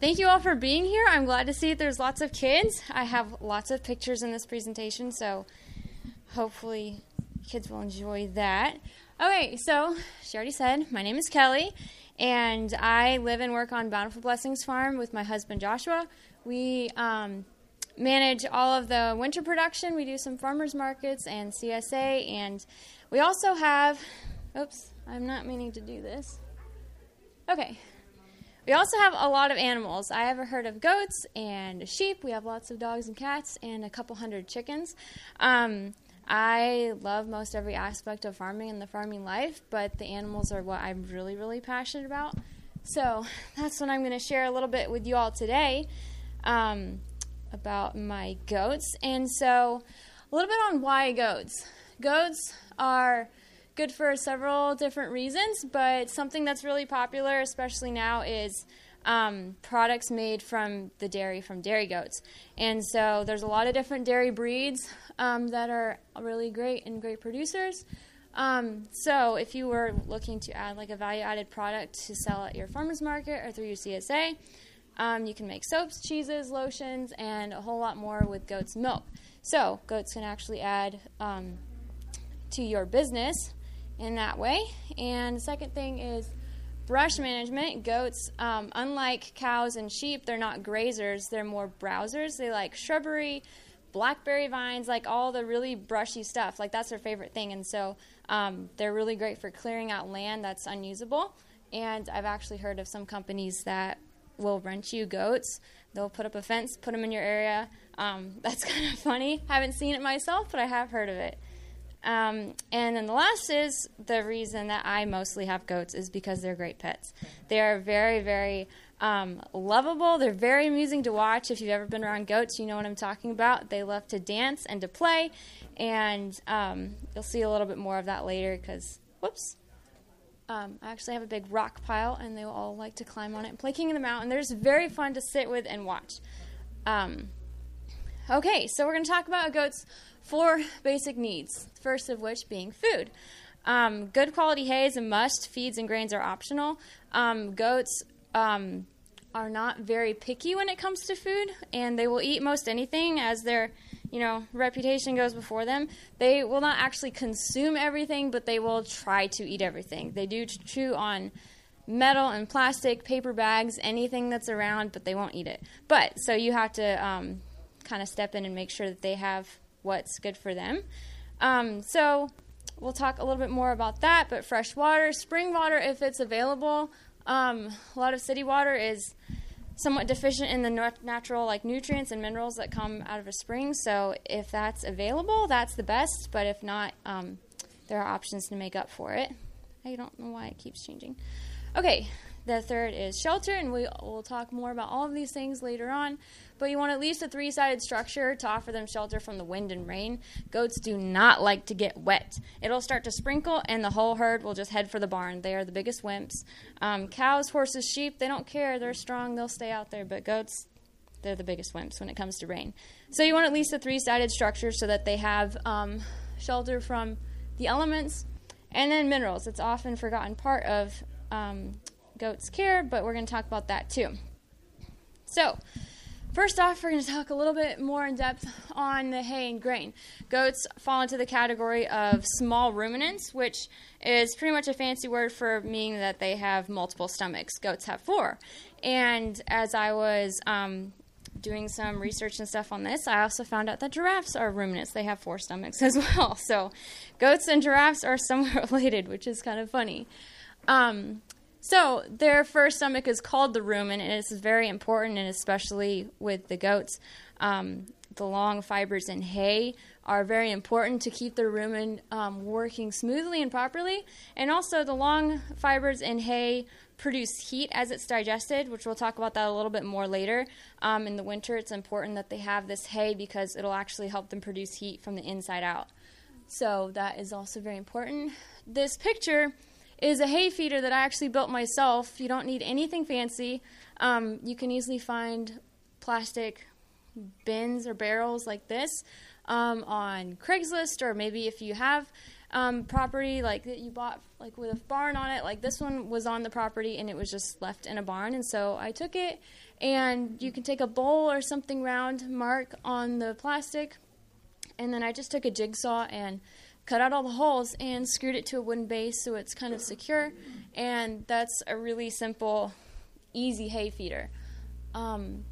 Thank you all for being here. I'm glad to see there's lots of kids. I have lots of pictures in this presentation, so hopefully kids will enjoy that. Okay, so she already said, my name is Kelli, and I live and work on Bountiful Blessings Farm with my husband Joshua. We um, manage all of the winter production. We do some farmers markets and CSA, and we also have. Oops, I'm not meaning to do this. Okay. We also have a lot of animals. I have a herd of goats and sheep. We have lots of dogs and cats and a couple hundred chickens. Um, I love most every aspect of farming and the farming life, but the animals are what I'm really, really passionate about. So that's what I'm going to share a little bit with you all today um, about my goats. And so, a little bit on why goats. Goats are good for several different reasons, but something that's really popular, especially now, is um, products made from the dairy from dairy goats. And so there's a lot of different dairy breeds um, that are really great and great producers. Um, so if you were looking to add like a value added product to sell at your farmer's market or through your CSA, um, you can make soaps, cheeses, lotions, and a whole lot more with goat's milk. So goats can actually add um, to your business in that way. And the second thing is brush management. Goats, um, unlike cows and sheep, they're not grazers, they're more browsers. They like shrubbery, blackberry vines, like all the really brushy stuff. Like that's their favorite thing. And so um, they're really great for clearing out land that's unusable. And I've actually heard of some companies that will rent you goats. They'll put up a fence, put them in your area. Um, that's kind of funny. Haven't seen it myself, but I have heard of it. Um, and then the last is the reason that I mostly have goats is because they're great pets. They are very, very um, lovable. They're very amusing to watch. If you've ever been around goats, you know what I'm talking about. They love to dance and to play, and um, you'll see a little bit more of that later because, whoops. Um, I actually have a big rock pile, and they all like to climb on it and play King of the Mountain. They're just very fun to sit with and watch. Um, okay, so we're going to talk about goats four basic needs, first of which being food. Um, good quality hay is a must. Feeds and grains are optional. Um, goats um, are not very picky when it comes to food, and they will eat most anything as their you know reputation goes before them. They will not actually consume everything, but they will try to eat everything. They do chew on metal and plastic, paper bags, anything that's around, but they won't eat it. But so you have to um, kind of step in and make sure that they have what's good for them. Um, so we'll talk a little bit more about that. But fresh water, spring water, if it's available. Um, a lot of city water is somewhat deficient in the natural like nutrients and minerals that come out of a spring. So if that's available, that's the best. But if not, um, there are options to make up for it. I don't know why it keeps changing. Okay, the third is shelter, and we will talk more about all of these things later on but you want at least a three sided structure to offer them shelter from the wind and rain. Goats do not like to get wet. It'll start to sprinkle, and the whole herd will just head for the barn. They are the biggest wimps. Um, cows, horses, sheep, they don't care. They're strong, they'll stay out there, but goats, they're the biggest wimps when it comes to rain. So you want at least a three sided structure so that they have um, shelter from the elements. And then minerals. It's often forgotten part of um, goats' care, but we're going to talk about that too. So, First off, we're going to talk a little bit more in depth on the hay and grain. Goats fall into the category of small ruminants, which is pretty much a fancy word for meaning that they have multiple stomachs. Goats have four. And as I was um, doing some research and stuff on this, I also found out that giraffes are ruminants. They have four stomachs as well. So goats and giraffes are somewhat related, which is kind of funny. Um, so their first stomach is called the rumen, and it's very important, and especially with the goats, um, the long fibers in hay are very important to keep the rumen um, working smoothly and properly. And also, the long fibers in hay produce heat as it's digested, which we'll talk about that a little bit more later. Um, in the winter, it's important that they have this hay because it'll actually help them produce heat from the inside out. So that is also very important. This picture is a hay feeder that I actually built myself. You don't need anything fancy. Um, you can easily find plastic bins or barrels like this um, on Craigslist, or maybe if you have um, property like that you bought like with a barn on it. Like this one was on the property and it was just left in a barn, and so I took it. And you can take a bowl or something round, mark on the plastic, and then I just took a jigsaw and cut out all the holes and screwed it to a wooden base so it's kind of secure. And that's a really simple, easy hay feeder. Um,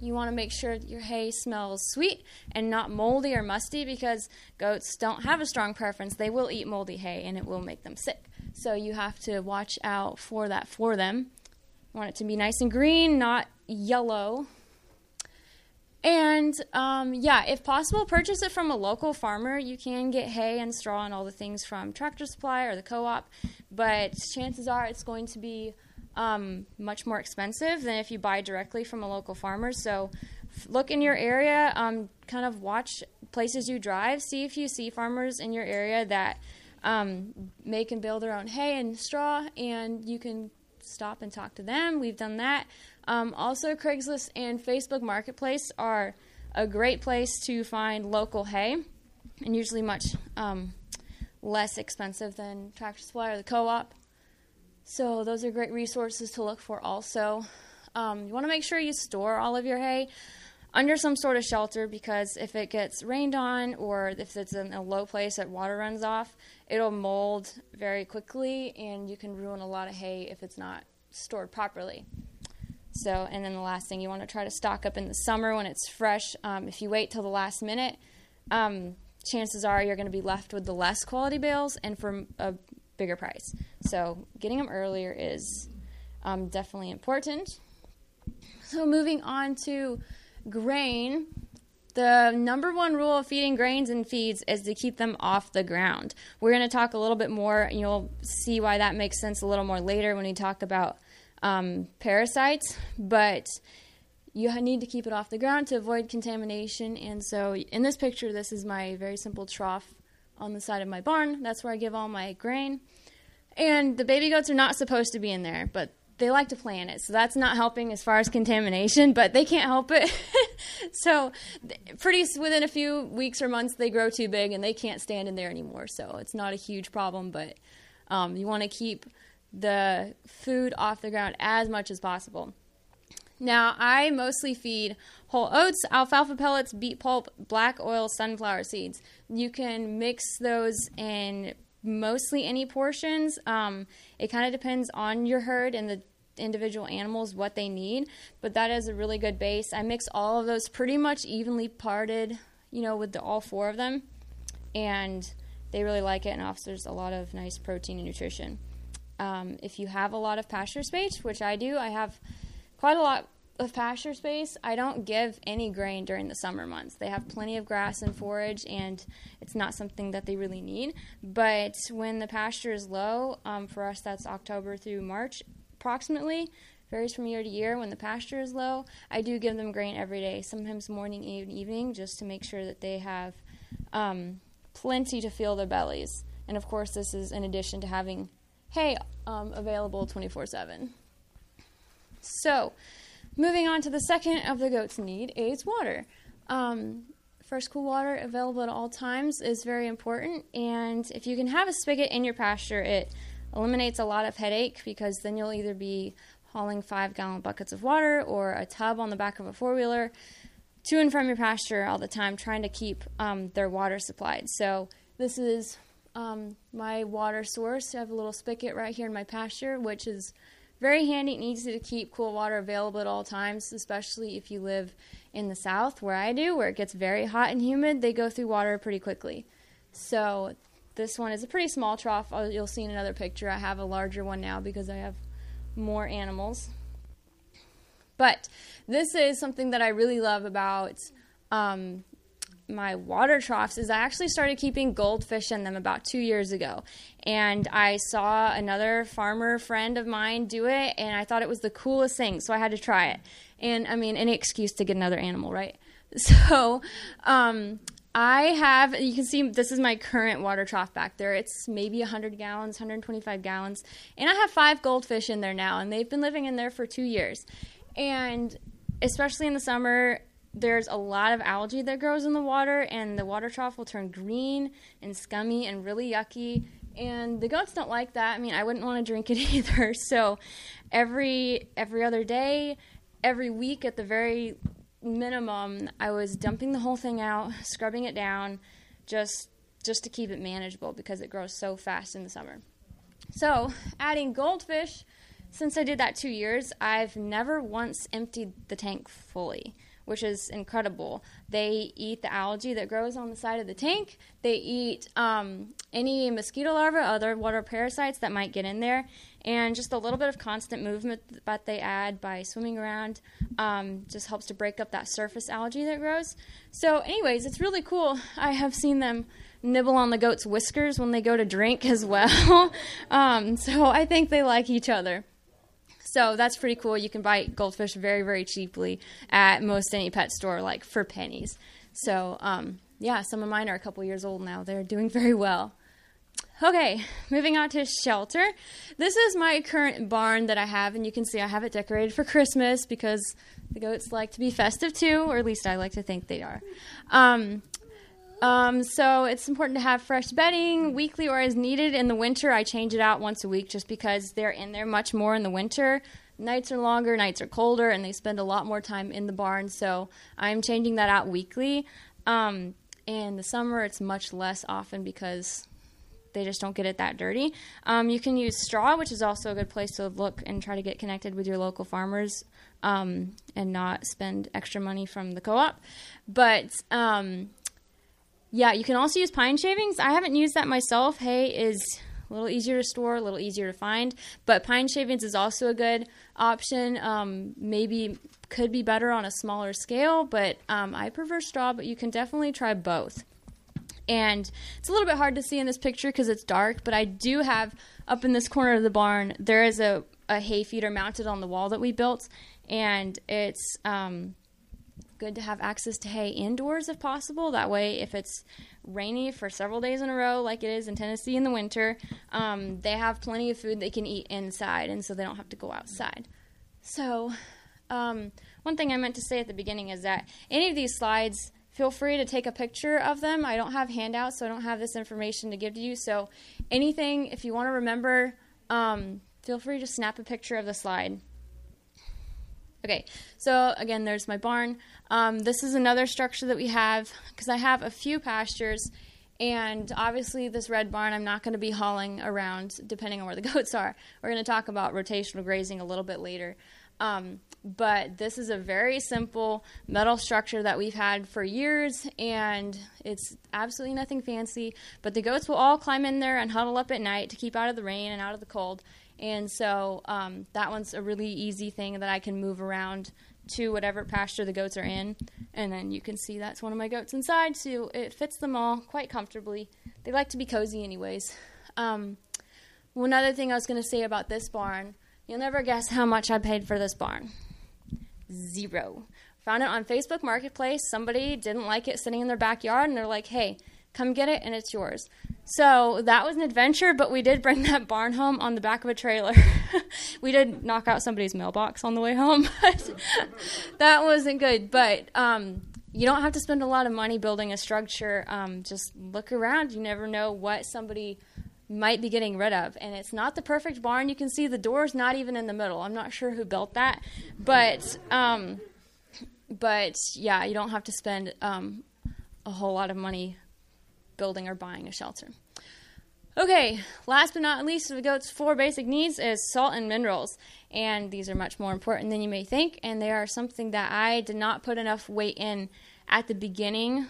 you want to make sure your hay smells sweet and not moldy or musty because goats don't have a strong preference. They will eat moldy hay and it will make them sick. So you have to watch out for that for them. You want it to be nice and green, not yellow. And um, yeah, if possible, purchase it from a local farmer. You can get hay and straw and all the things from Tractor Supply or the co op, but chances are it's going to be um, much more expensive than if you buy directly from a local farmer. So look in your area, um, kind of watch places you drive, see if you see farmers in your area that um, make and build their own hay and straw, and you can stop and talk to them. We've done that. Um, also, Craigslist and Facebook Marketplace are a great place to find local hay, and usually much um, less expensive than Tractor Supply or the co-op. So those are great resources to look for also. Um, you want to make sure you store all of your hay under some sort of shelter because if it gets rained on or if it's in a low place that water runs off, it'll mold very quickly and you can ruin a lot of hay if it's not stored properly. So, and then the last thing, you want to try to stock up in the summer when it's fresh. Um, if you wait till the last minute, um, chances are you're going to be left with the less quality bales and for a bigger price. So getting them earlier is um, definitely important. So moving on to grain, the number one rule of feeding grains and feeds is to keep them off the ground. We're going to talk a little bit more, and you'll see why that makes sense a little more later when we talk about um, parasites. But you need to keep it off the ground to avoid contamination. And so, in this picture, this is my very simple trough on the side of my barn. That's where I give all my grain. And the baby goats are not supposed to be in there, but they like to play in it. So that's not helping as far as contamination, but they can't help it. so pretty within a few weeks or months they grow too big and they can't stand in there anymore. So it's not a huge problem, but um, you want to keep the food off the ground as much as possible. Now, I mostly feed whole oats, alfalfa pellets, beet pulp, black oil, sunflower seeds. You can mix those in mostly any portions. Um, it kind of depends on your herd and the individual animals what they need, but that is a really good base. I mix all of those pretty much evenly parted, you know, with the, all four of them, and they really like it and offers a lot of nice protein and nutrition. Um, if you have a lot of pasture space, which I do, I have quite a lot of pasture space, I don't give any grain during the summer months. They have plenty of grass and forage, and it's not something that they really need. But when the pasture is low, um, for us that's October through March approximately, varies from year to year. When the pasture is low, I do give them grain every day, sometimes morning and evening, just to make sure that they have um, plenty to fill their bellies. And of course, this is in addition to having hay um, available 24 7. So, moving on to the second of the goat's need is water. Um, fresh, cool water available at all times is very important, and if you can have a spigot in your pasture, it eliminates a lot of headache because then you'll either be hauling five gallon buckets of water or a tub on the back of a four wheeler to and from your pasture all the time, trying to keep um, their water supplied. So, this is um, my water source. I have a little spigot right here in my pasture, which is very handy and easy to keep cool water available at all times, especially if you live in the south, where I do, where it gets very hot and humid. They go through water pretty quickly. So this one is a pretty small trough. You'll see in another picture. I have a larger one now because I have more animals. But this is something that I really love about um, my water troughs is I actually started keeping goldfish in them about two years ago. And I saw another farmer friend of mine do it, and I thought it was the coolest thing, so I had to try it. And I mean, any excuse to get another animal, right? So, um, I have, you can see this is my current water trough back there. It's maybe 100 gallons, 125 gallons. And I have five goldfish in there now, and they've been living in there for two years. And especially in the summer, there's a lot of algae that grows in the water, and the water trough will turn green and scummy and really yucky. And the goats don't like that. I mean, I wouldn't want to drink it either. So, every every other day, every week at the very minimum, I was dumping the whole thing out, scrubbing it down, just just to keep it manageable because it grows so fast in the summer. So, adding goldfish, since I did that two years, I've never once emptied the tank fully, which is incredible. They eat the algae that grows on the side of the tank, they eat um, any mosquito larvae, other water parasites that might get in there, and just a little bit of constant movement that they add by swimming around um, just helps to break up that surface algae that grows. So, anyways, it's really cool. I have seen them nibble on the goat's whiskers when they go to drink as well. um, so I think they like each other. So that's pretty cool. You can buy goldfish very, very cheaply at most any pet store, like for pennies. So, um, yeah, some of mine are a couple years old now. They're doing very well. Okay, moving on to shelter. This is my current barn that I have, and you can see I have it decorated for Christmas because the goats like to be festive too, or at least I like to think they are. Um, um, so it's important to have fresh bedding weekly or as needed. In the winter, I change it out once a week just because they're in there much more in the winter. Nights are longer, nights are colder, and they spend a lot more time in the barn. So I'm changing that out weekly. Um, in the summer, it's much less often because they just don't get it that dirty. Um, you can use straw, which is also a good place to look and try to get connected with your local farmers um, and not spend extra money from the co op. But um, yeah, you can also use pine shavings. I haven't used that myself. Hay is a little easier to store, a little easier to find, but pine shavings is also a good option. Um, maybe could be better on a smaller scale, but um, I prefer straw, but you can definitely try both. And it's a little bit hard to see in this picture because it's dark, but I do have up in this corner of the barn, there is a, a hay feeder mounted on the wall that we built, and it's um, good to have access to hay indoors if possible. That way, if it's rainy for several days in a row, like it is in Tennessee in the winter, um, they have plenty of food they can eat inside, and so they don't have to go outside. So, um, one thing I meant to say at the beginning is that any of these slides, feel free to take a picture of them. I don't have handouts, so I don't have this information to give to you. So, anything, if you want to remember, um, feel free to snap a picture of the slide. Okay, so again, there's my barn. Um, this is another structure that we have because I have a few pastures, and obviously, this red barn I'm not going to be hauling around depending on where the goats are. We're going to talk about rotational grazing a little bit later. Um, but this is a very simple metal structure that we've had for years, and it's absolutely nothing fancy. But the goats will all climb in there and huddle up at night to keep out of the rain and out of the cold. And so um, that one's a really easy thing that I can move around to whatever pasture the goats are in. And then you can see that's one of my goats inside, so it fits them all quite comfortably. They like to be cozy, anyways. Um, one other thing I was going to say about this barn you'll never guess how much I paid for this barn. Zero. Found it on Facebook Marketplace. Somebody didn't like it sitting in their backyard, and they're like, hey, come get it, and it's yours. So that was an adventure, but we did bring that barn home on the back of a trailer. we did knock out somebody's mailbox on the way home, but that wasn't good. But um, you don't have to spend a lot of money building a structure. Um, just look around. You never know what somebody might be getting rid of. And it's not the perfect barn. You can see the door's not even in the middle. I'm not sure who built that, but um, but yeah, you don't have to spend um, a whole lot of money building or buying a shelter. Okay, last but not least of the goat's four basic needs is salt and minerals. And these are much more important than you may think, and they are something that I did not put enough weight in at the beginning.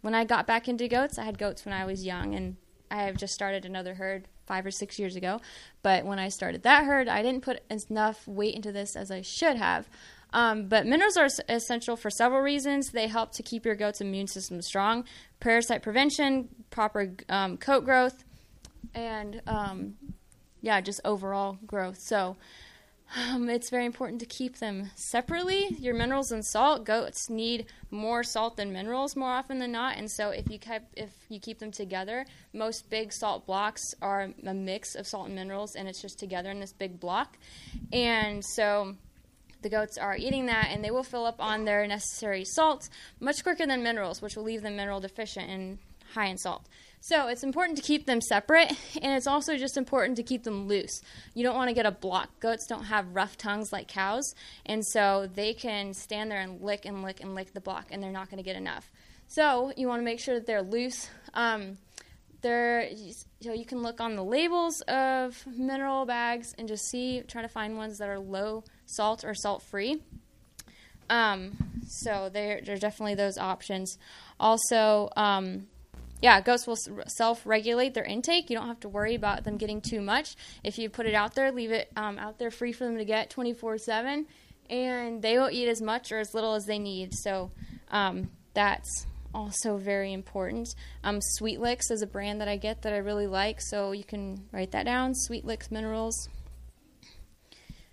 When I got back into goats, I had goats when I was young, and I have just started another herd five or six years ago. But when I started that herd, I didn't put enough weight into this as I should have. Um, but minerals are essential for several reasons. They help to keep your goat's immune system strong, parasite prevention, proper um, coat growth, and um, yeah, just overall growth. So um, it's very important to keep them separately. Your minerals and salt. Goats need more salt than minerals more often than not, and so if you if you keep them together, most big salt blocks are a mix of salt and minerals, and it's just together in this big block, and so the goats are eating that and they will fill up on their necessary salts much quicker than minerals, which will leave them mineral deficient and high in salt. So it's important to keep them separate, and it's also just important to keep them loose. You don't want to get a block. Goats don't have rough tongues like cows, and so they can stand there and lick and lick and lick the block, and they're not going to get enough. So you want to make sure that they're loose. Um, there, you know, you can look on the labels of mineral bags and just see, try to find ones that are low salt or salt free. Um, so there, there are definitely those options. Also, um, yeah, goats will self regulate their intake. You don't have to worry about them getting too much. If you put it out there, leave it um, out there free for them to get 24 7, and they will eat as much or as little as they need. So um, that's also very important. Um, Sweetlix is a brand that I get that I really like, so you can write that down Sweetlix Minerals.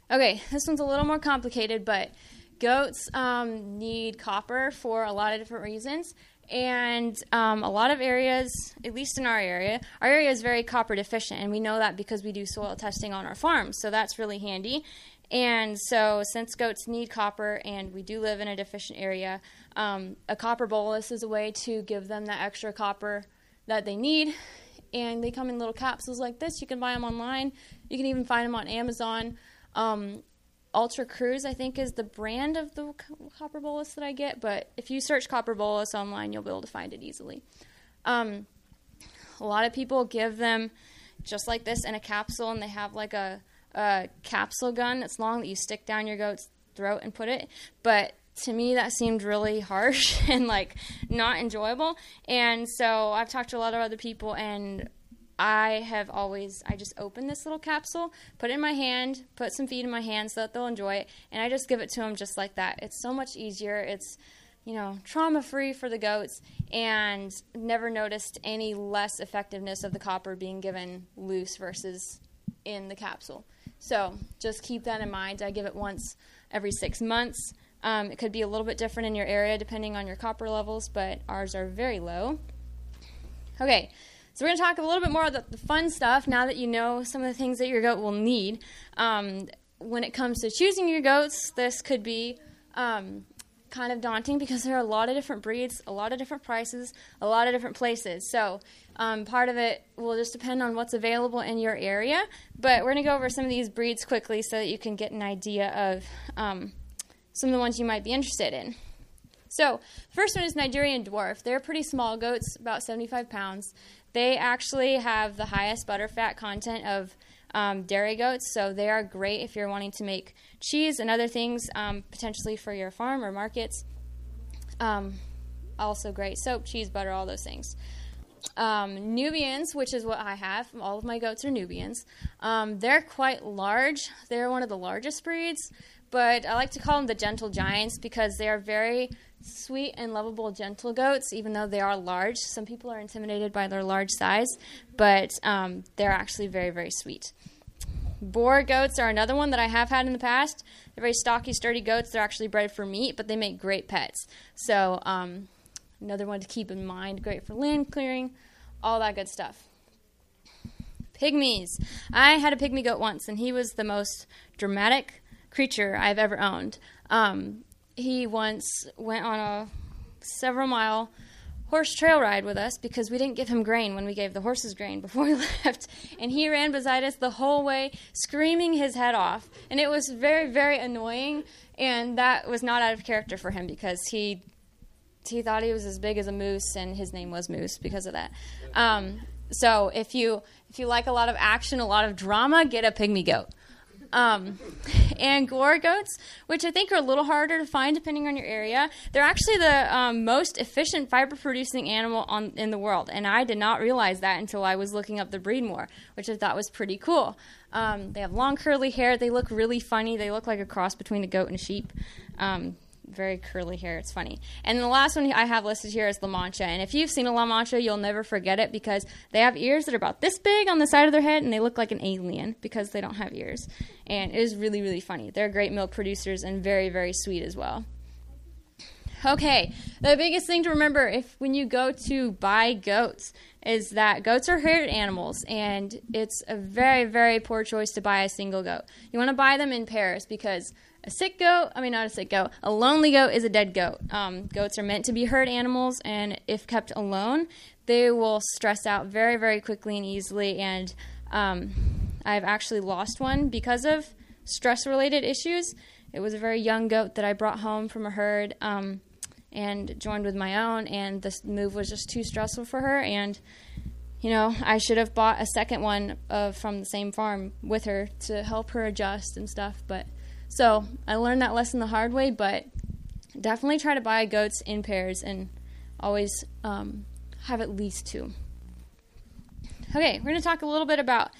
Okay, this one's a little more complicated, but goats um, need copper for a lot of different reasons. And um, a lot of areas, at least in our area, our area is very copper deficient, and we know that because we do soil testing on our farms. So that's really handy. And so, since goats need copper and we do live in a deficient area, um, a copper bolus is a way to give them that extra copper that they need. And they come in little capsules like this. You can buy them online. You can even find them on Amazon. Um, Ultra Cruz, I think, is the brand of the copper bolus that I get. But if you search copper bolus online, you'll be able to find it easily. Um, a lot of people give them just like this in a capsule, and they have like a, a capsule gun that's long that you stick down your goat's throat and put it. But to me that seemed really harsh and like not enjoyable and so i've talked to a lot of other people and I have always I just open this little capsule, put it in my hand, put some feed in my hand so that they'll enjoy it, and I just give it to them just like that. It's so much easier. It's you know trauma free for the goats, and never noticed any less effectiveness of the copper being given loose versus in the capsule. So just keep that in mind. I give it once every six months. Um, it could be a little bit different in your area depending on your copper levels, but ours are very low. Okay. So we're going to talk a little bit more about the fun stuff now that you know some of the things that your goat will need. Um, when it comes to choosing your goats, this could be um, kind of daunting because there are a lot of different breeds, a lot of different prices, a lot of different places. So um, part of it will just depend on what's available in your area. But we're going to go over some of these breeds quickly so that you can get an idea of um, some of the ones you might be interested in. So, first one is Nigerian dwarf. They're pretty small goats, about 75 pounds. They actually have the highest butterfat content of um, dairy goats, so they are great if you're wanting to make cheese and other things um, potentially for your farm or markets. Um, also great soap, cheese, butter, all those things. Um, Nubians, which is what I have, all of my goats are Nubians. Um, they're quite large. They're one of the largest breeds, but I like to call them the gentle giants because they are very sweet and lovable gentle goats, even though they are large. Some people are intimidated by their large size, but um, they're actually very, very sweet. Boer goats are another one that I have had in the past. They're very stocky, sturdy goats. They're actually bred for meat, but they make great pets. So, um, another one to keep in mind. Great for land clearing, all that good stuff. Pygmies. I had a pygmy goat once, and he was the most dramatic creature I've ever owned. Um, he once went on a several mile horse trail ride with us because we didn't give him grain when we gave the horses grain before we left. And he ran beside us the whole way, screaming his head off. And it was very, very annoying. And that was not out of character for him because he he thought he was as big as a moose, and his name was Moose because of that. Um, so if you if you like a lot of action, a lot of drama, get a pygmy goat um, Angora goats, which I think are a little harder to find depending on your area. They're actually the um, most efficient fiber producing animal on, in the world, and I did not realize that until I was looking up the breed more, which I thought was pretty cool. Um, they have long curly hair. They look really funny. They look like a cross between a goat and a sheep. Very curly hair. It's funny. And the last one I have listed here is La Mancha. And if you've seen a La Mancha, you'll never forget it because they have ears that are about this big on the side of their head and they look like an alien because they don't have ears. And it is really, really funny. They're great milk producers and very, very sweet as well. Okay, the biggest thing to remember if when you go to buy goats is that goats are herd animals and it's a very, very poor choice to buy a single goat. You want to buy them in pairs because a sick goat, I mean, not a sick goat, a lonely goat is a dead goat. Um, goats are meant to be herd animals, and if kept alone, they will stress out very, very quickly and easily. And um, I've actually lost one because of stress related issues. It was a very young goat that I brought home from a herd um, and joined with my own, and this move was just too stressful for her. And you know, I should have bought a second one uh, from the same farm with her to help her adjust and stuff. But so I learned that lesson the hard way. But definitely try to buy goats in pairs and always um, have at least two. Okay, we're going to talk a little bit about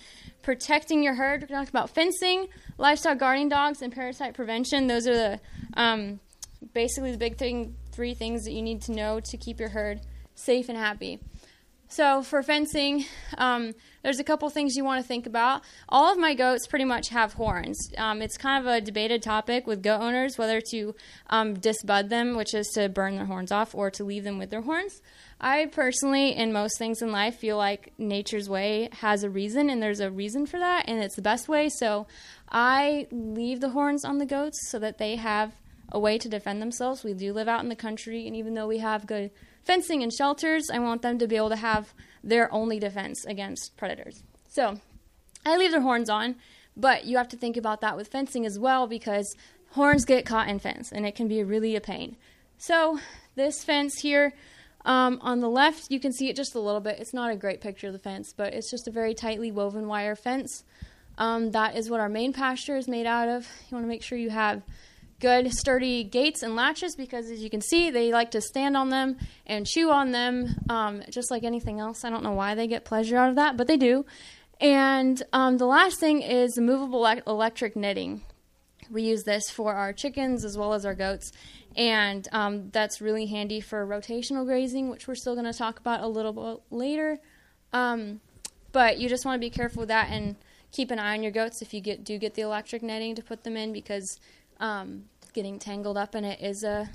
protecting your herd. We're going to talk about fencing, livestock guarding dogs, and parasite prevention. Those are the um, basically the big thing, three things that you need to know to keep your herd safe and happy. So for fencing, um, there's a couple things you want to think about. All of my goats pretty much have horns. Um, it's kind of a debated topic with goat owners whether to um, disbud them, which is to burn their horns off, or to leave them with their horns. I personally, in most things in life, feel like nature's way has a reason, and there's a reason for that, and it's the best way. So I leave the horns on the goats so that they have a way to defend themselves. We do live out in the country, and even though we have good fencing and shelters, I want them to be able to have their only defense against predators. So I leave their horns on, but you have to think about that with fencing as well because horns get caught in fence and it can be really a pain. So this fence here um, on the left, you can see it just a little bit. It's not a great picture of the fence, but it's just a very tightly woven wire fence. Um, that is what our main pasture is made out of. You want to make sure you have good sturdy gates and latches because as you can see they like to stand on them and chew on them um, just like anything else. I don't know why they get pleasure out of that but they do. And um, the last thing is the movable electric netting we use this for our chickens as well as our goats. And um, that's really handy for rotational grazing which we're still going to talk about a little bit later. Um, but you just want to be careful with that and keep an eye on your goats if you get do get the electric netting to put them in because um, getting tangled up in it is a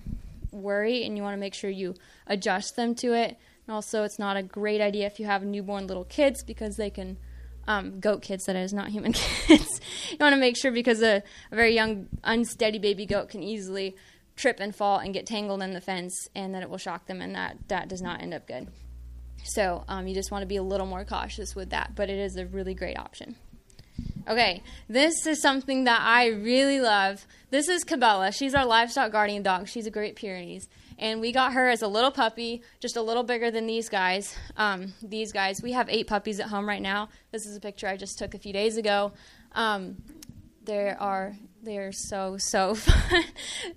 worry, and you want to make sure you adjust them to it. And also, it's not a great idea if you have newborn little kids because they can. Um, goat kids, that is, not human kids. you want to make sure because a, a very young, unsteady baby goat can easily trip and fall and get tangled in the fence, and then it will shock them, and that that does not end up good. So um, you just want to be a little more cautious with that, but it is a really great option. Okay, this is something that I really love. This is Cabela. She's our livestock guardian dog. She's a Great Pyrenees. And we got her as a little puppy, just a little bigger than these guys. Um, these guys, we have eight puppies at home right now. This is a picture I just took a few days ago. Um, they are they are so so fun.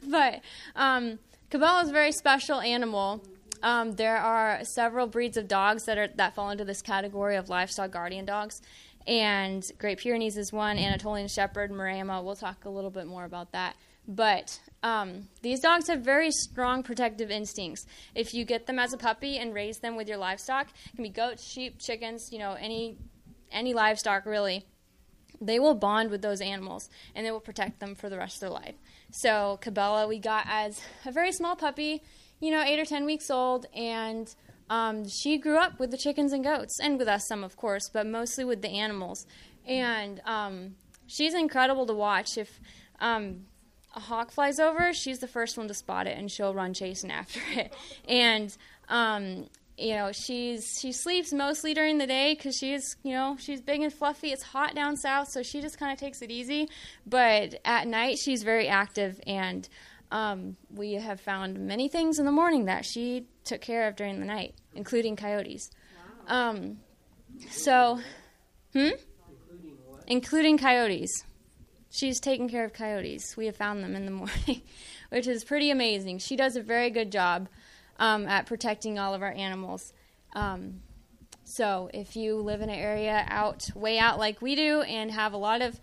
but um, Cabela is a very special animal. Um, there are several breeds of dogs that are that fall into this category of livestock guardian dogs, and Great Pyrenees is one, Anatolian Shepherd, Maremma. We'll talk a little bit more about that. But um, these dogs have very strong protective instincts. If you get them as a puppy and raise them with your livestock, it can be goats, sheep, chickens, you know, any any livestock really. They will bond with those animals and they will protect them for the rest of their life. So Cabela we got as a very small puppy, you know, eight or ten weeks old, and um, she grew up with the chickens and goats, and with us some, of course, but mostly with the animals. And um, she's incredible to watch. If um, a hawk flies over, she's the first one to spot it, and she'll run chasing after it. And um, you know, she's she sleeps mostly during the day because she's you know she's big and fluffy. It's hot down south, so she just kind of takes it easy. But at night, she's very active and um, we have found many things in the morning that she took care of during the night, including coyotes. Wow. Um, so, hmm? Including, including coyotes. She's taking care of coyotes. We have found them in the morning, which is pretty amazing. She does a very good job um, at protecting all of our animals. Um, so, if you live in an area out, way out like we do, and have a lot of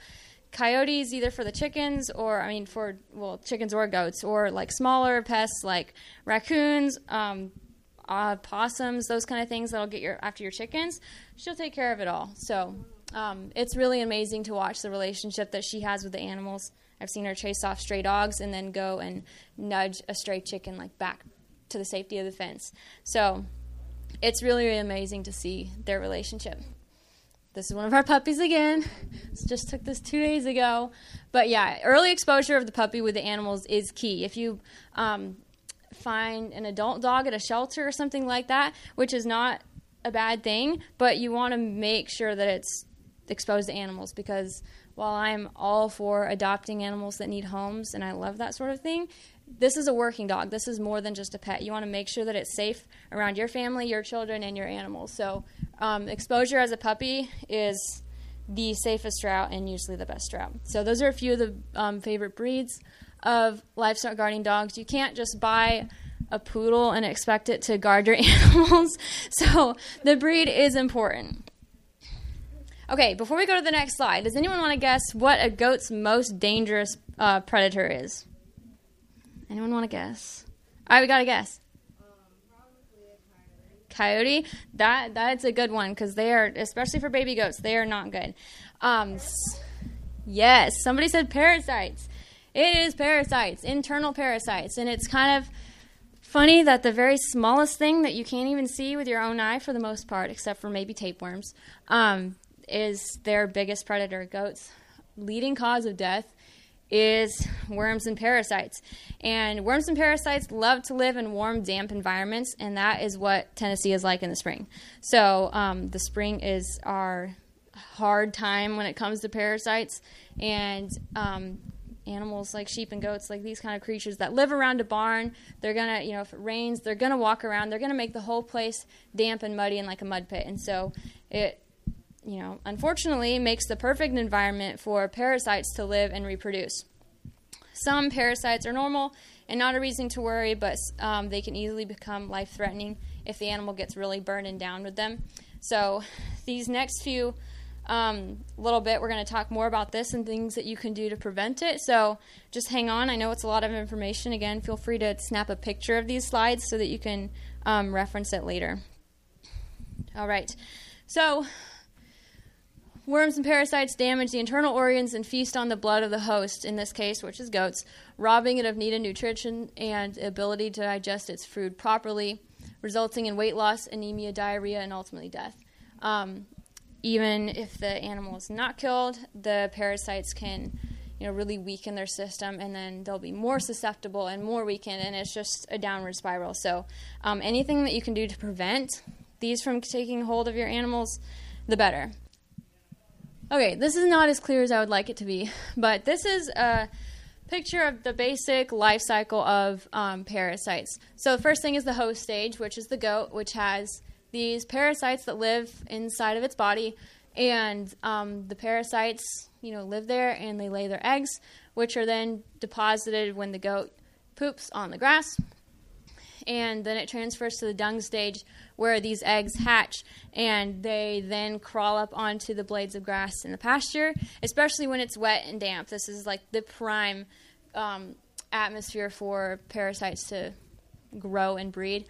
coyotes either for the chickens or I mean for well chickens or goats or like smaller pests like raccoons, um, uh, possums, those kind of things that'll get your after your chickens. She'll take care of it all. So um, it's really amazing to watch the relationship that she has with the animals. I've seen her chase off stray dogs and then go and nudge a stray chicken like back to the safety of the fence. So it's really, really amazing to see their relationship. This is one of our puppies again. Just took this two days ago. But yeah, early exposure of the puppy with the animals is key. If you um, find an adult dog at a shelter or something like that, which is not a bad thing, but you want to make sure that it's exposed to animals because while I'm all for adopting animals that need homes and I love that sort of thing, this is a working dog. This is more than just a pet. You want to make sure that it's safe around your family, your children, and your animals. So, um, exposure as a puppy is the safest route and usually the best route. So, those are a few of the um, favorite breeds of livestock guarding dogs. You can't just buy a poodle and expect it to guard your animals. So, the breed is important. Okay, before we go to the next slide, does anyone want to guess what a goat's most dangerous uh, predator is? Anyone want to guess? All right, we got to guess. Coyote. That that's a good one because they are, especially for baby goats, they are not good. Um, yes, somebody said parasites. It is parasites, internal parasites, and it's kind of funny that the very smallest thing that you can't even see with your own eye, for the most part, except for maybe tapeworms, um, is their biggest predator. Goats, leading cause of death is worms and parasites. And worms and parasites love to live in warm, damp environments, and that is what Tennessee is like in the spring. So um, the spring is our hard time when it comes to parasites, and um, animals like sheep and goats, like these kind of creatures that live around a barn, they're gonna, you know, if it rains, they're gonna walk around, they're gonna make the whole place damp and muddy and like a mud pit. And so it you know, unfortunately makes the perfect environment for parasites to live and reproduce. Some parasites are normal and not a reason to worry, but um, they can easily become life threatening if the animal gets really burned down with them. So, these next few um, little bit, we're going to talk more about this and things that you can do to prevent it. So, just hang on. I know it's a lot of information. Again, feel free to snap a picture of these slides so that you can um, reference it later. All right. So, Worms and parasites damage the internal organs and feast on the blood of the host, in this case, which is goats, robbing it of needed nutrition and ability to digest its food properly, resulting in weight loss, anemia, diarrhea, and ultimately death. Um, even if the animal is not killed, the parasites can you know really weaken their system and then they'll be more susceptible and more weakened and it's just a downward spiral so um, anything that you can do to prevent these from taking hold of your animals the better Okay, this is not as clear as I would like it to be, but this is a picture of the basic life cycle of um, parasites. So the first thing is the host stage, which is the goat, which has these parasites that live inside of its body, and um, the parasites, you know, live there and they lay their eggs, which are then deposited when the goat poops on the grass, and then it transfers to the dung stage where these eggs hatch and they then crawl up onto the blades of grass in the pasture, especially when it's wet and damp. This is like the prime um, atmosphere for parasites to grow and breed.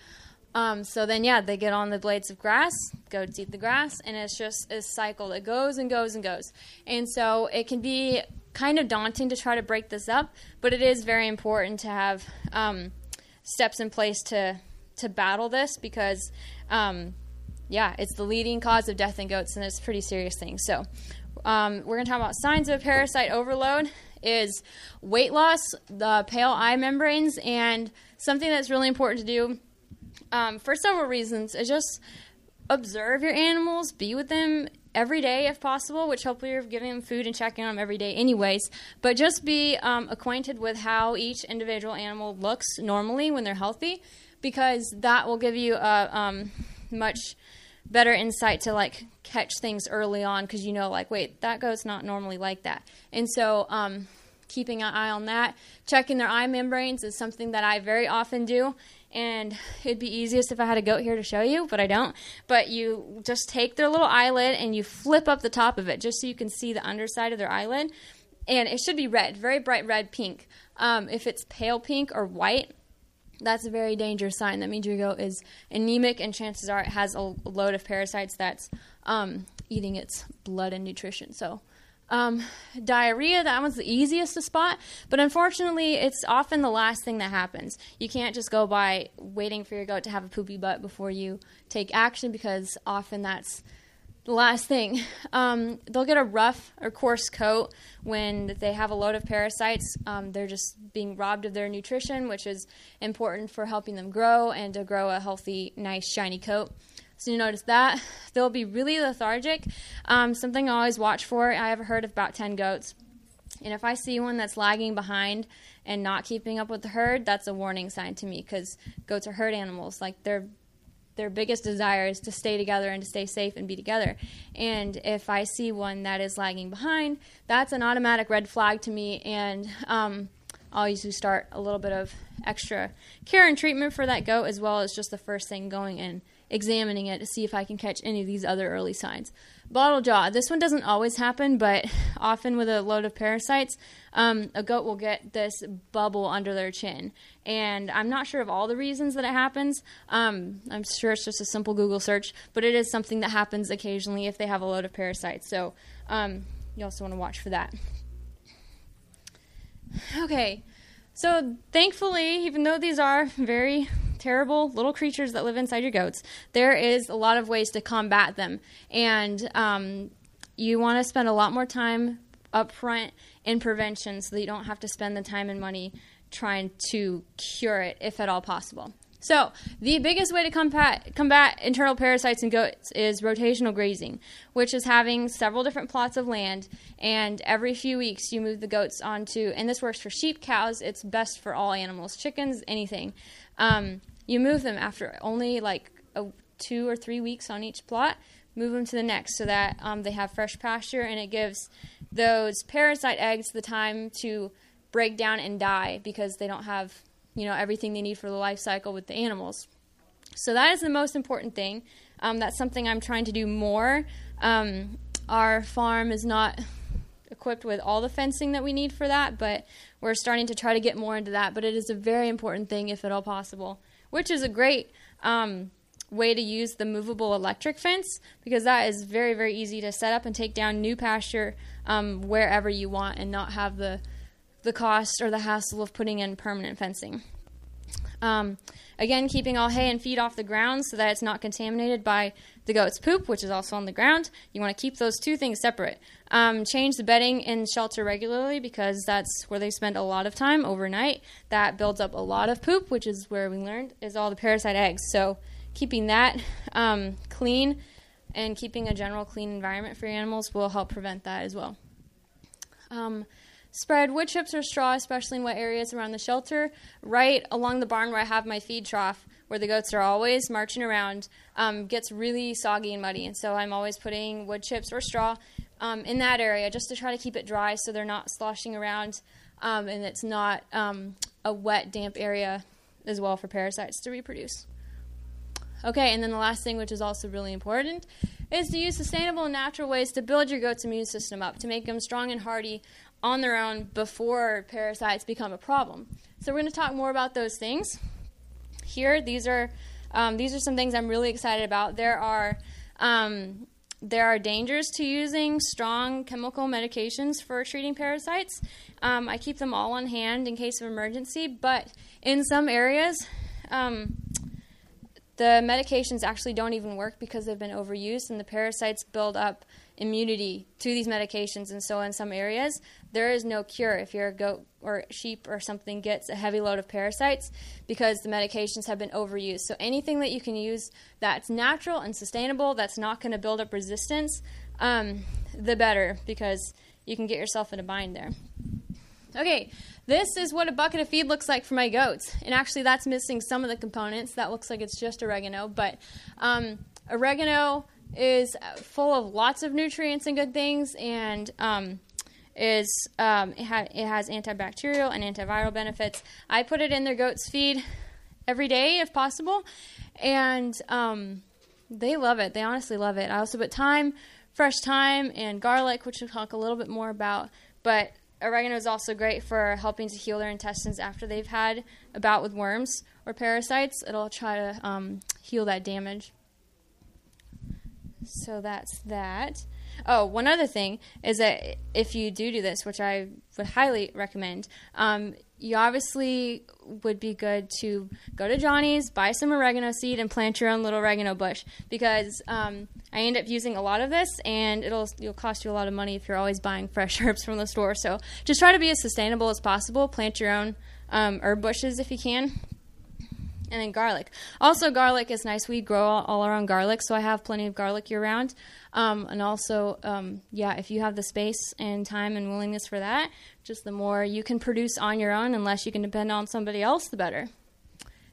Um, so then, yeah, they get on the blades of grass, goats eat the grass, and it's just a cycle that goes and goes and goes. And so it can be kind of daunting to try to break this up, but it is very important to have um, steps in place to to battle this because, um, yeah, it's the leading cause of death in goats, and it's a pretty serious thing. So, um, we're going to talk about signs of a parasite overload. Is weight loss, the pale eye membranes, and something that's really important to do um, for several reasons is just observe your animals, be with them every day if possible, which hopefully you're giving them food and checking on them every day, anyways. But just be um, acquainted with how each individual animal looks normally when they're healthy, because that will give you a um, much better insight to like catch things early on because you know like wait that goat's not normally like that and so um, keeping an eye on that checking their eye membranes is something that i very often do and it'd be easiest if I had a goat here to show you, but I don't. But you just take their little eyelid and you flip up the top of it just so you can see the underside of their eyelid. And it should be red, very bright red pink. Um, if it's pale pink or white, that's a very dangerous sign. That means your goat is anemic, and chances are it has a load of parasites that's um, eating its blood and nutrition. So um, diarrhea, that one's the easiest to spot, but unfortunately, it's often the last thing that happens. You can't just go by waiting for your goat to have a poopy butt before you take action because often that's the last thing, um, they'll get a rough or coarse coat when they have a load of parasites. Um, they're just being robbed of their nutrition, which is important for helping them grow and to grow a healthy, nice, shiny coat. So you notice that they'll be really lethargic. Um, something I always watch for. I have herd of about ten goats, and if I see one that's lagging behind and not keeping up with the herd, that's a warning sign to me because goats are herd animals. Like they're their biggest desire is to stay together and to stay safe and be together. And if I see one that is lagging behind, that's an automatic red flag to me. And um, I'll usually start a little bit of extra care and treatment for that goat, as well as just the first thing going and examining it to see if I can catch any of these other early signs. Bottle jaw. This one doesn't always happen, but often with a load of parasites, um, a goat will get this bubble under their chin. And I'm not sure of all the reasons that it happens. Um, I'm sure it's just a simple Google search, but it is something that happens occasionally if they have a load of parasites. So um, you also want to watch for that. Okay, so thankfully, even though these are very terrible little creatures that live inside your goats, there is a lot of ways to combat them. And um, you want to spend a lot more time up front in prevention so that you don't have to spend the time and money trying to cure it if at all possible. So, the biggest way to combat, combat internal parasites in goats is rotational grazing, which is having several different plots of land, and every few weeks you move the goats onto, and this works for sheep, cows, it's best for all animals, chickens, anything. Um, you move them after only like a, two or three weeks on each plot, move them to the next so that um, they have fresh pasture and it gives those parasite eggs the time to break down and die because they don't have you know everything they need for the life cycle with the animals. So that is the most important thing. Um, that's something I'm trying to do more. Um, our farm is not equipped with all the fencing that we need for that, but we're starting to try to get more into that. But it is a very important thing, if at all possible which is a great um, way to use the movable electric fence because that is very, very easy to set up and take down new pasture um, wherever you want and not have the, the cost or the hassle of putting in permanent fencing. Um, again, keeping all hay and feed off the ground so that it's not contaminated by the goat's poop, which is also on the ground. You want to keep those two things separate. Um, change the bedding in shelter regularly because that's where they spend a lot of time overnight. That builds up a lot of poop, which is where we learned is all the parasite eggs. So keeping that um, clean and keeping a general clean environment for your animals will help prevent that as well. Um, Spread wood chips or straw, especially in wet areas around the shelter, right along the barn where I have my feed trough, where the goats are always marching around, um, gets really soggy and muddy. And so I'm always putting wood chips or straw um, in that area just to try to keep it dry so they're not sloshing around um, and it's not um, a wet, damp area as well for parasites to reproduce. Okay, and then the last thing, which is also really important, is to use sustainable and natural ways to build your goat's immune system up, to make them strong and hardy on their own before parasites become a problem. So we're going to talk more about those things. Here, these are um, these are some things I'm really excited about. There are um, there are dangers to using strong chemical medications for treating parasites. Um, I keep them all on hand in case of emergency, but in some areas, um, the medications actually don't even work because they've been overused and the parasites build up immunity to these medications. And so, in some areas, there is no cure if your goat or sheep or something gets a heavy load of parasites because the medications have been overused. So, anything that you can use that's natural and sustainable, that's not going to build up resistance, um, the better because you can get yourself in a bind there. Okay, this is what a bucket of feed looks like for my goats. And actually, that's missing some of the components. That looks like it's just oregano. But um, oregano is full of lots of nutrients and good things, and um, is um, it, ha- it, has antibacterial and antiviral benefits. I put it in their goat's feed every day if possible, and um, they love it. They honestly love it. I also put thyme, fresh thyme, and garlic, which we'll talk a little bit more about. But oregano is also great for helping to heal their intestines after they've had a bout with worms or parasites. It'll try to um, heal that damage. So that's that. Oh, one other thing is that if you do do this, which I would highly recommend, um, you obviously would be good to go to Johnny's, buy some oregano seed, and plant your own little oregano bush because um, I end up using a lot of this, and it'll it'll cost you a lot of money if you're always buying fresh herbs from the store. So just try to be as sustainable as possible. Plant your own um, herb bushes if you can. And then garlic. Also, garlic is nice. We grow all, all around garlic, so I have plenty of garlic year round. Um, and also, um, yeah, if you have the space and time and willingness for that, just the more you can produce on your own, unless you can depend on somebody else, the better.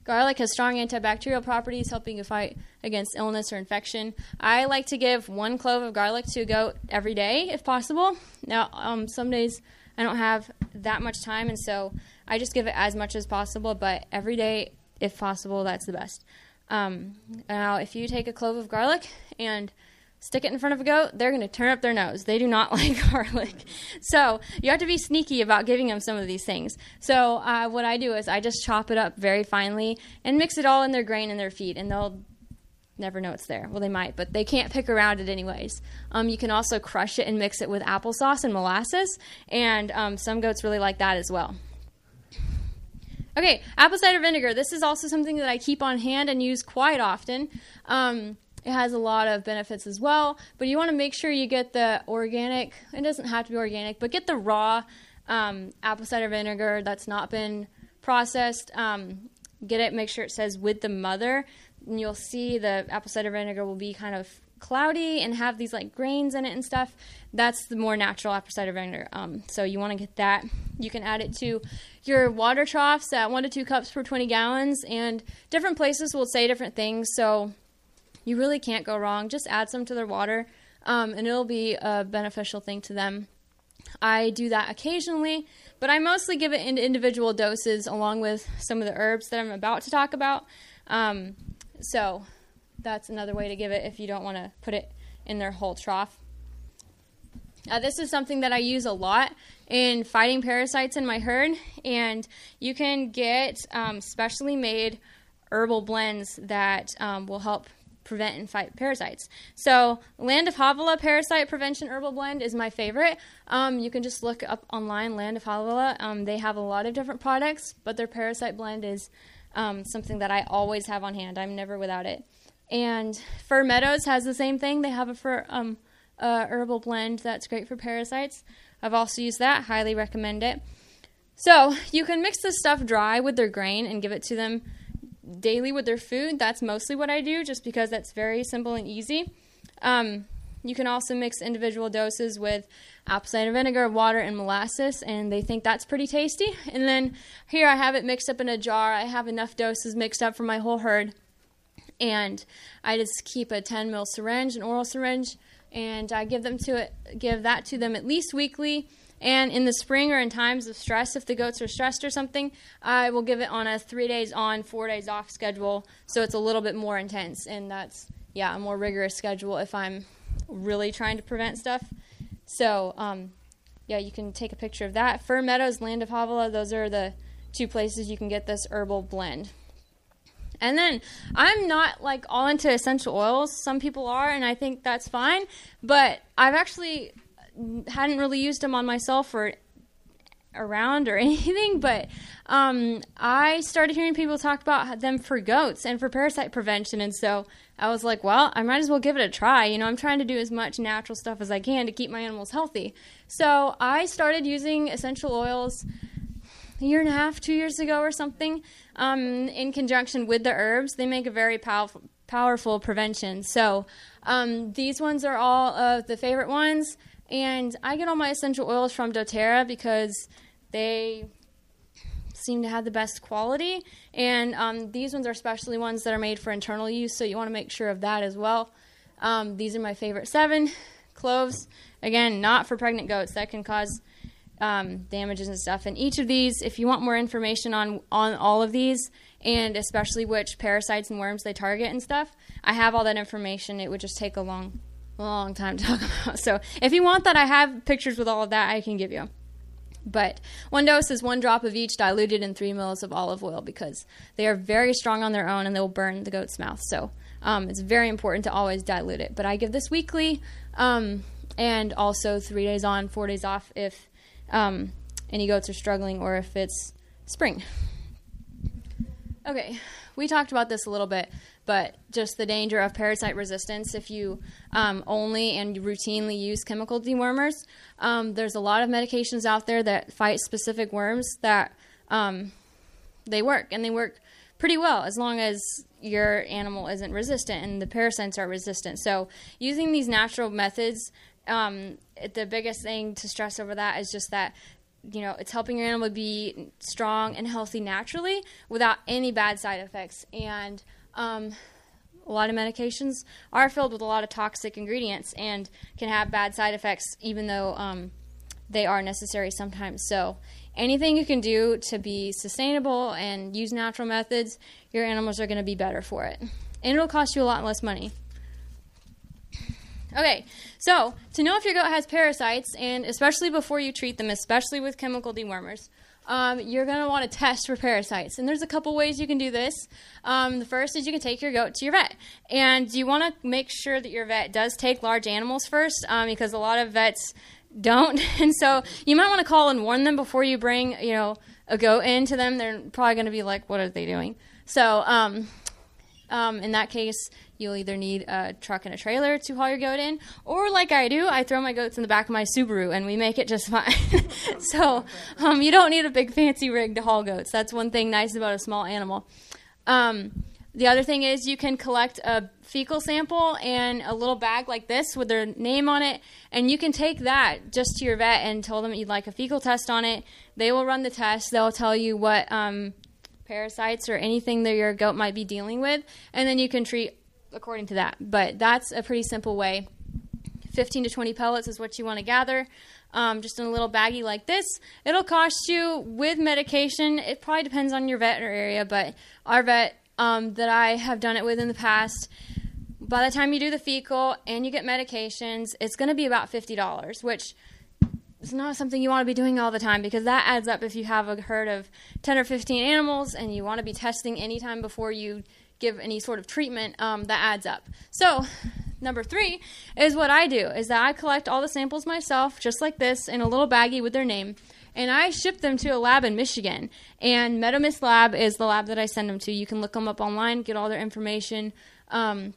Garlic has strong antibacterial properties, helping you fight against illness or infection. I like to give one clove of garlic to a goat every day, if possible. Now, um, some days I don't have that much time, and so I just give it as much as possible, but every day, if possible, that's the best. Um, now, if you take a clove of garlic and stick it in front of a goat, they're going to turn up their nose. They do not like garlic. So you have to be sneaky about giving them some of these things. So uh, what I do is I just chop it up very finely and mix it all in their grain and their feed, and they'll never know it's there. Well, they might, but they can't pick around it anyways. Um, you can also crush it and mix it with applesauce and molasses, and um, some goats really like that as well. Okay, apple cider vinegar. This is also something that I keep on hand and use quite often. Um, it has a lot of benefits as well, but you want to make sure you get the organic. It doesn't have to be organic, but get the raw um, apple cider vinegar that's not been processed. Um, get it. Make sure it says with the mother, and you'll see the apple cider vinegar will be kind of cloudy and have these like grains in it and stuff. That's the more natural apple cider vinegar. Um, so you want to get that. You can add it to your water troughs at one to two cups per 20 gallons, and different places will say different things. So you really can't go wrong. Just add some to their water, um, and it'll be a beneficial thing to them. I do that occasionally, but I mostly give it in individual doses along with some of the herbs that I'm about to talk about. Um, so that's another way to give it if you don't want to put it in their whole trough. Uh, this is something that I use a lot in fighting parasites in my herd, and you can get um, specially made herbal blends that um, will help prevent and fight parasites. So, Land of Havilah Parasite Prevention Herbal Blend is my favorite. Um, you can just look up online, Land of Havilah. Um, they have a lot of different products, but their parasite blend is um, something that I always have on hand. I'm never without it. And Fir Meadows has the same thing. They have a um, uh, herbal blend that's great for parasites. I've also used that. Highly recommend it. So you can mix this stuff dry with their grain and give it to them daily with their food. That's mostly what I do, just because that's very simple and easy. Um, you can also mix individual doses with apple cider vinegar, water, and molasses, and they think that's pretty tasty. And then here I have it mixed up in a jar. I have enough doses mixed up for my whole herd, and I just keep a 10 ml syringe, an oral syringe, and I give them to it, give that to them at least weekly. And in the spring or in times of stress, if the goats are stressed or something, I will give it on a three days on, four days off schedule. So it's a little bit more intense. And that's, yeah, a more rigorous schedule if I'm really trying to prevent stuff. So, um, yeah, you can take a picture of that. Fir Meadows, Land of Havilah, those are the two places you can get this herbal blend. And then I'm not like all into essential oils. Some people are, and I think that's fine. But I've actually hadn't really used them on myself or around or anything, but um, I started hearing people talk about them for goats and for parasite prevention, and so I was like, well, I might as well give it a try. You know, I'm trying to do as much natural stuff as I can to keep my animals healthy. So I started using essential oils a year and a half, two years ago, or something, um, in conjunction with the herbs. They make a very powerful, powerful prevention. So um, these ones are all of the favorite ones. And I get all my essential oils from doTERRA because they seem to have the best quality. And um, these ones are especially ones that are made for internal use, so you want to make sure of that as well. Um, these are my favorite seven cloves. Again, not for pregnant goats. That can cause um, damages and stuff. And each of these, if you want more information on on all of these, and especially which parasites and worms they target and stuff, I have all that information. It would just take a long long time to talk about. So if you want that, I have pictures with all of that I can give you. But one dose is one drop of each diluted in three mils of olive oil because they are very strong on their own and they'll burn the goat's mouth. So um, it's very important to always dilute it. But I give this weekly. Um, and also three days on, four days off if um, any goats are struggling or if it's spring. Okay, we talked about this a little bit, but just the danger of parasite resistance if you um, only and routinely use chemical dewormers. Um, there's a lot of medications out there that fight specific worms that um, they work, and they work pretty well as long as your animal isn't resistant and the parasites are resistant. So, using these natural methods, um, the biggest thing to stress over that is just that you know it's helping your animal be strong and healthy naturally without any bad side effects. And um, a lot of medications are filled with a lot of toxic ingredients and can have bad side effects even though um, they are necessary sometimes. So anything you can do to be sustainable and use natural methods your animals are going to be better for it. And it'll cost you a lot less money Okay, so to know if your goat has parasites, and especially before you treat them, especially with chemical dewormers, um, you're going to want to test for parasites. And there's a couple ways you can do this. Um, the first is you can take your goat to your vet. And you want to make sure that your vet does take large animals first um, because a lot of vets don't. And so you might want to call and warn them before you bring, you know, a goat into them. They're probably going to be like, what are they doing? So um, um, in that case, you'll either need a truck and a trailer to haul your goat in, or like I do, I throw my goats in the back of my Subaru and we make it just fine. so um, you don't need a big fancy rig to haul goats. That's one thing nice about a small animal. Um, the other thing is you can collect a fecal sample and a little bag like this with their name on it, and you can take that just to your vet and tell them you'd like a fecal test on it. They will run the test. They'll tell you what um, parasites or anything that your goat might be dealing with, and then you can treat according to that. But that's a pretty simple way. 15 to 20 pellets is what you want to gather. Um, just in a little baggie like this. It'll cost you with medication. It probably depends on your vet or area, but our vet um, that I have done it with in the past, by the time you do the fecal and you get medications, it's going to be about $50, which is not something you want to be doing all the time because that adds up if you have a herd of 10 or 15 animals and you want to be testing anytime before you give any sort of treatment, um, that adds up. So, number three is what I do is that I collect all the samples myself, just like this, in a little baggie with their name, and I ship them to a lab in Michigan. And Meadow Mist Lab is the lab that I send them to. You can look them up online, get all their information. Um,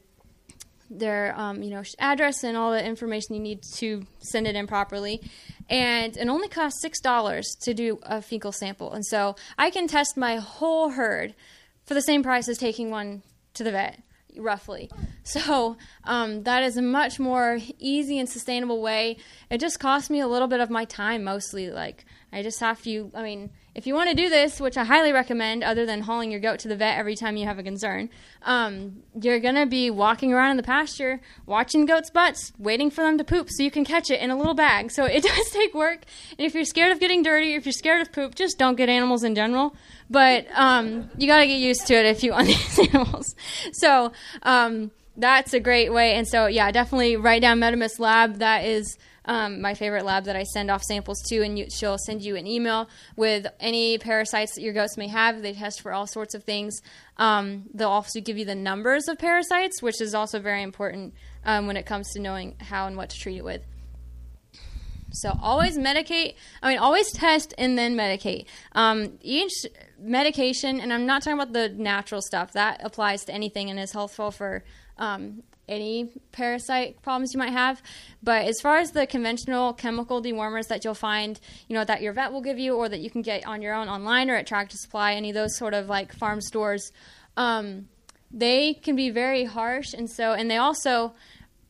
their um, you know address and all the information you need to send it in properly and it only costs six dollars to do a fecal sample and so i can test my whole herd for the same price as taking one to the vet, roughly. So um, that is a much more easy and sustainable way. It just costs me a little bit of my time mostly. Like I just have to. I mean, if you want to do this, which I highly recommend, other than hauling your goat to the vet every time you have a concern, um, you're going to be walking around in the pasture, watching goats' butts, waiting for them to poop so you can catch it in a little bag. So it does take work. And if you're scared of getting dirty, if you're scared of poop, just don't get animals in general. But um, you got to get used to it if you want these animals. So um, that's a great way. And so, yeah, definitely write down Meadow Mist Lab. That is um, my favorite lab that I send off samples to, and you, she'll send you an email with any parasites that your goats may have. They test for all sorts of things. Um, they'll also give you the numbers of parasites, which is also very important um, when it comes to knowing how and what to treat it with. So always medicate. I mean, always test and then medicate. Um, each medication, and I'm not talking about the natural stuff. That applies to anything and is helpful for um, any parasite problems you might have. But as far as the conventional chemical dewormers that you'll find, you know, that your vet will give you or that you can get on your own online or at Tractor Supply, any of those sort of like farm stores, um, they can be very harsh. And so, and they also,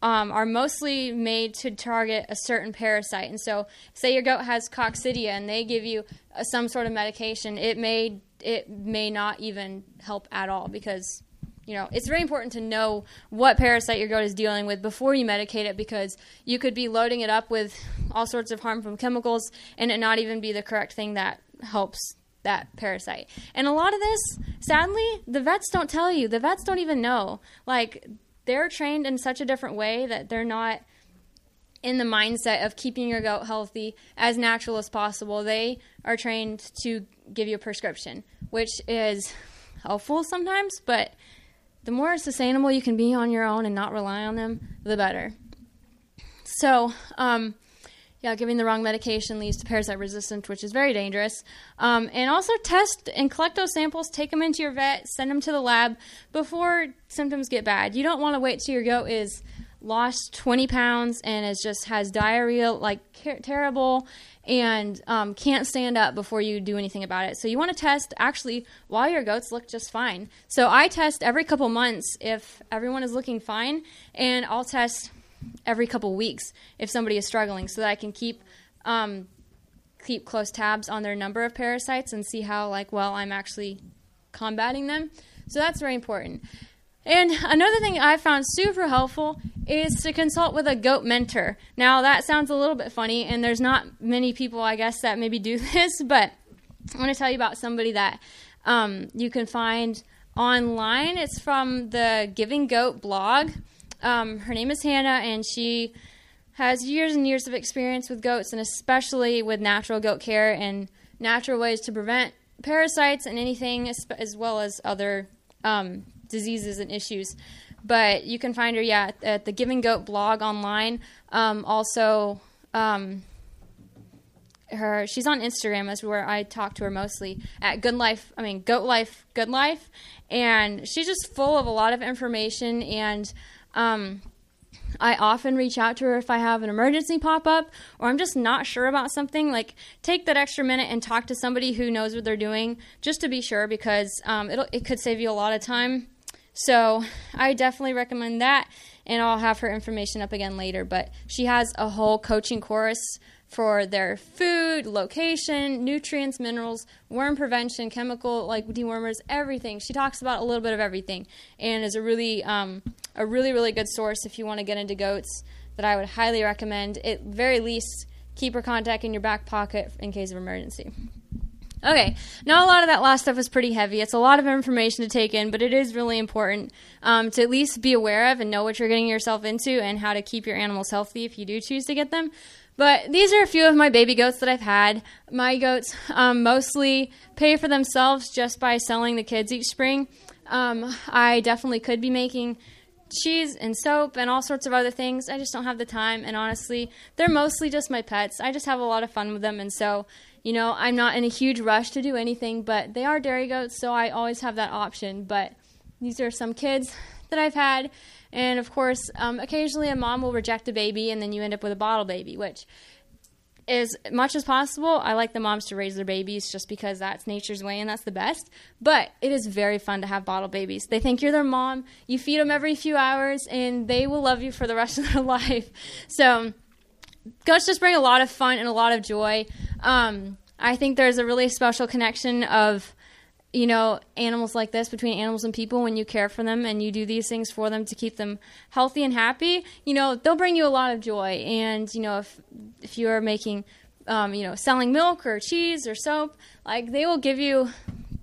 um, are mostly made to target a certain parasite. And so, say your goat has coccidia, and they give you uh, some sort of medication, it may it may not even help at all because you know, it's very important to know what parasite your goat is dealing with before you medicate it because you could be loading it up with all sorts of harmful chemicals and it not even be the correct thing that helps that parasite. And a lot of this, sadly, the vets don't tell you. The vets don't even know. Like, they're trained in such a different way that they're not in the mindset of keeping your goat healthy as natural as possible. They are trained to give you a prescription, which is helpful sometimes, but the more sustainable you can be on your own and not rely on them, the better. So, um, yeah, giving the wrong medication leads to parasite resistance, which is very dangerous. Um, and also test and collect those samples, take them into your vet, send them to the lab before symptoms get bad. You don't want to wait till your goat is lost 20 pounds and is just has diarrhea like terrible and um, can't stand up before you do anything about it. So you want to test actually while your goats look just fine. So I test every couple months if everyone is looking fine, and I'll test every couple weeks if somebody is struggling, so that I can keep um, keep close tabs on their number of parasites and see how like well I'm actually combating them. So that's very important. And another thing I found super helpful is to consult with a goat mentor. Now, that sounds a little bit funny, and there's not many people, I guess, that maybe do this, but I want to tell you about somebody that um, you can find online. It's from the Giving Goat blog. Um, her name is Hannah, and she has years and years of experience with goats, and especially with natural goat care and natural ways to prevent parasites and anything, as, well as other um, diseases and issues. But you can find her, yeah, at the Giving Goat blog online. Um, also, um, her she's on Instagram is where I talk to her mostly at Good Life. I mean, Goat Life, Good Life, and she's just full of a lot of information. And um, I often reach out to her if I have an emergency pop up or I'm just not sure about something. Like, take that extra minute and talk to somebody who knows what they're doing just to be sure because um, it could save you a lot of time so I definitely recommend that, and I'll have her information up again later. But she has a whole coaching course for their food, location, nutrients, minerals, worm prevention, chemical like dewormers, everything. She talks about a little bit of everything, and is a really um, a really really good source if you want to get into goats. That I would highly recommend. At very least, keep her contact in your back pocket in case of emergency. Okay, now a lot of that last stuff is pretty heavy. It's a lot of information to take in, but it is really important um, to at least be aware of and know what you're getting yourself into and how to keep your animals healthy if you do choose to get them. But these are a few of my baby goats that I've had. My goats um, mostly pay for themselves just by selling the kids each spring. Um, I definitely could be making cheese and soap and all sorts of other things. I just don't have the time, and honestly, they're mostly just my pets. I just have a lot of fun with them, and so you know, I'm not in a huge rush to do anything, but they are dairy goats, so I always have that option. But these are some kids that I've had. And of course, um, occasionally a mom will reject a baby, and then you end up with a bottle baby, which as much as possible, I like the moms to raise their babies just because that's nature's way and that's the best. But it is very fun to have bottle babies. They think you're their mom. You feed them every few hours, and they will love you for the rest of their life. So goats just bring a lot of fun and a lot of joy. Um, I think there's a really special connection of, you know, animals like this between animals and people when you care for them and you do these things for them to keep them healthy and happy. You know, they'll bring you a lot of joy. And you know, if if you are making, um, you know, selling milk or cheese or soap, like they will give you